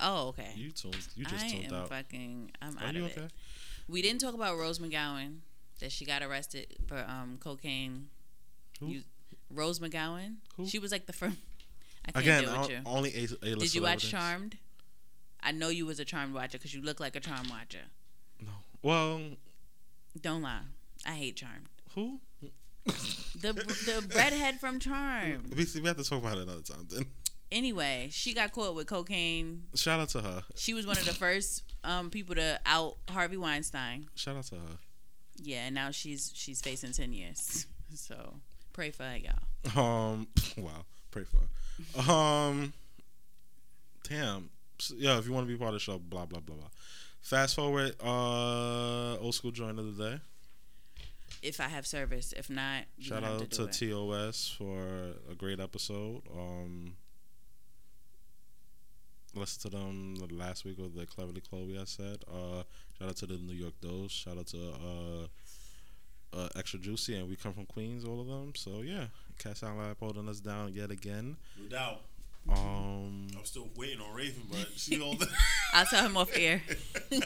Oh, okay. You tuned. You just I tuned am out. fucking. I'm Are out you of okay? it. We didn't talk about Rose McGowan that she got arrested for um cocaine. Who? You- Rose McGowan. Who? She was like the first. I can't Again, it with you. only a, a Did you watch Charmed? I know you was a charm watcher because you look like a charm watcher. No. Well, Don't lie. I hate Charmed. who? The the redhead from Charm. We, we have to talk about it another time. Then Anyway, she got caught with cocaine. shout out to her. She was one of the first um, people to out Harvey Weinstein. Shout out to her. Yeah, and now she's she's facing ten years. So pray for her, y'all. Um, (laughs) wow, pray for her. Um, damn. So, yeah, if you want to be part of the show, blah blah blah blah. Fast forward, uh, old school joint of the day. If I have service, if not, you Shout have out to, to it. TOS for a great episode. Um, listen to them the last week with the Cleverly Chloe. I said. Uh, shout out to the New York Dose. Shout out to uh, uh, Extra Juicy and We Come from Queens. All of them. So yeah, Cat Sound Lab holding us down yet again. No doubt. Um, I'm still waiting on Raven, but she (laughs) all (laughs) the. I'll tell him off air. (laughs) wow.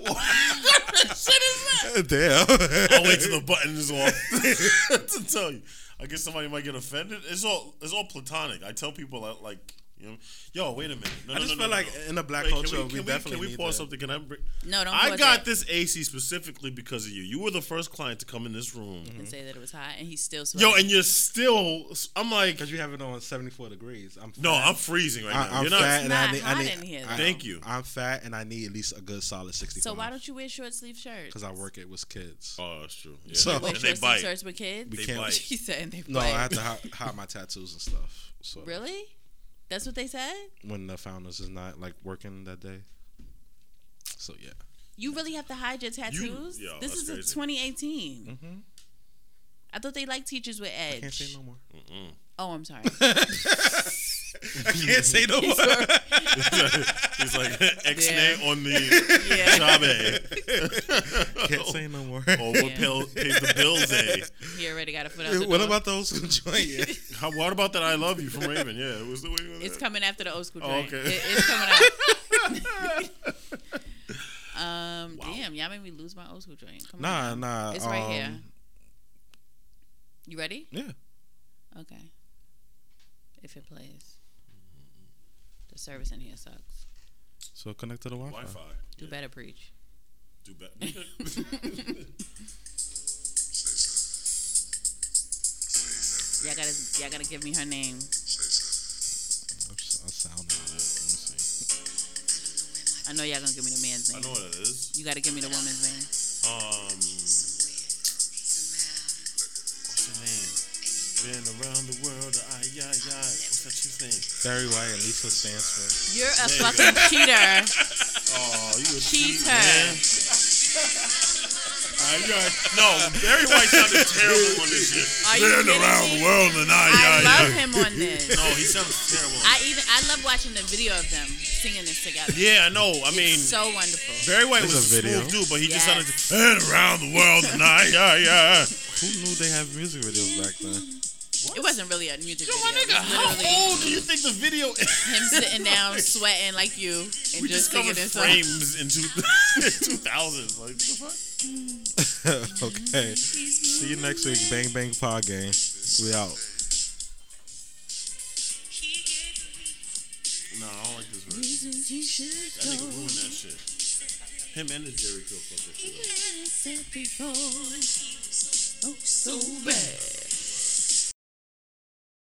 what shit is that? damn. I'll wait till the button is off to tell you. I guess somebody might get offended. It's all it's all platonic. I tell people that, like you know, yo, wait a minute. No, I no, just no, feel no, like no. in the black Wait, culture, we, we, can we, definitely can we need pause that. something? Can I? Bring, No, don't. I pause got it this AC specifically because of you. You were the first client to come in this room. and mm-hmm. say that it was hot, and he's still sweating. Yo, and you're still. I'm like, Because you have it on 74 degrees. I'm no. I'm freezing right I, now. I'm You're not. fat and I It's need. not I hot need in here, I- though. Thank you. I'm fat and I need at least a good solid 65. so why don't you wear short sleeve shirts? Because I work it with kids. Oh, that's true. Yeah, So- and wear they short sleeve bite. shirts with kids. We They can't. bite. (laughs) She said they No, I bite. have to hi- hide my tattoos and stuff. So Really? That's what they said. when the founders is not like working that day. So yeah. You really have to hide your tattoos. yo, this that's is a crazy. 2018. hmm I thought they liked teachers with I can't say no more. Mm-mm. Oh, I'm sorry. (laughs) (laughs) I can't say no more. He's like (laughs) X-nay Yeah. on the yeah, Chabe. (laughs) can't say no more. Or what Yeah. pay- pays the bills, eh? (laughs) he already got a foot out the what door. about those who join you? How, what about that I love you from Raven? Yeah, it was the way It's coming after the old school Oh, joint. okay. It- it's coming out. um, Wow. damn, y'all made me lose my old school joint. Come Nah, on. nah. It's right here. um, You ready? Yeah. Okay. If it plays. The service in here sucks. So connect to the Wi-Fi. Wi-Fi. Do Yeah, better, preach. Do better. (laughs) Y'all gotta, y'all gotta give me her name. I sound it. Let me see. I know y'all gonna give me the man's name. I know what it is. You gotta give me the woman's name. Um, Been around the world. Ay, ay, ay. What's that chick's name? Barry White and Lisa Stansfield. You're a There you fucking cheater. (laughs) Oh, you a Cheater. cheat, man. (laughs) Ay, ay. No, Barry White sounded terrible on this shit. Are you Been around me? the world and ay, I ay, love ay. him on this. No, he sounds terrible. I even I love watching the video of them singing this together. yeah, I know. I mean, so wonderful. Barry White There's was a video. smooth dude, but he just Yes. sounded been around the world and ay, ay, ay. Who knew they had music videos back then? It wasn't really a music Yo, video. my nigga, how old do you think the video is? him sitting down, (laughs) sweating like you, and We just singing discovered this song. frames in 2000s. (laughs) Like, what the fuck? (laughs) okay. See you next week. Bang Bang Pod Game. We out. No, I don't like this verse. That nigga ruined that shit. Him and the Jerry Kill fucked that shit up. so bad.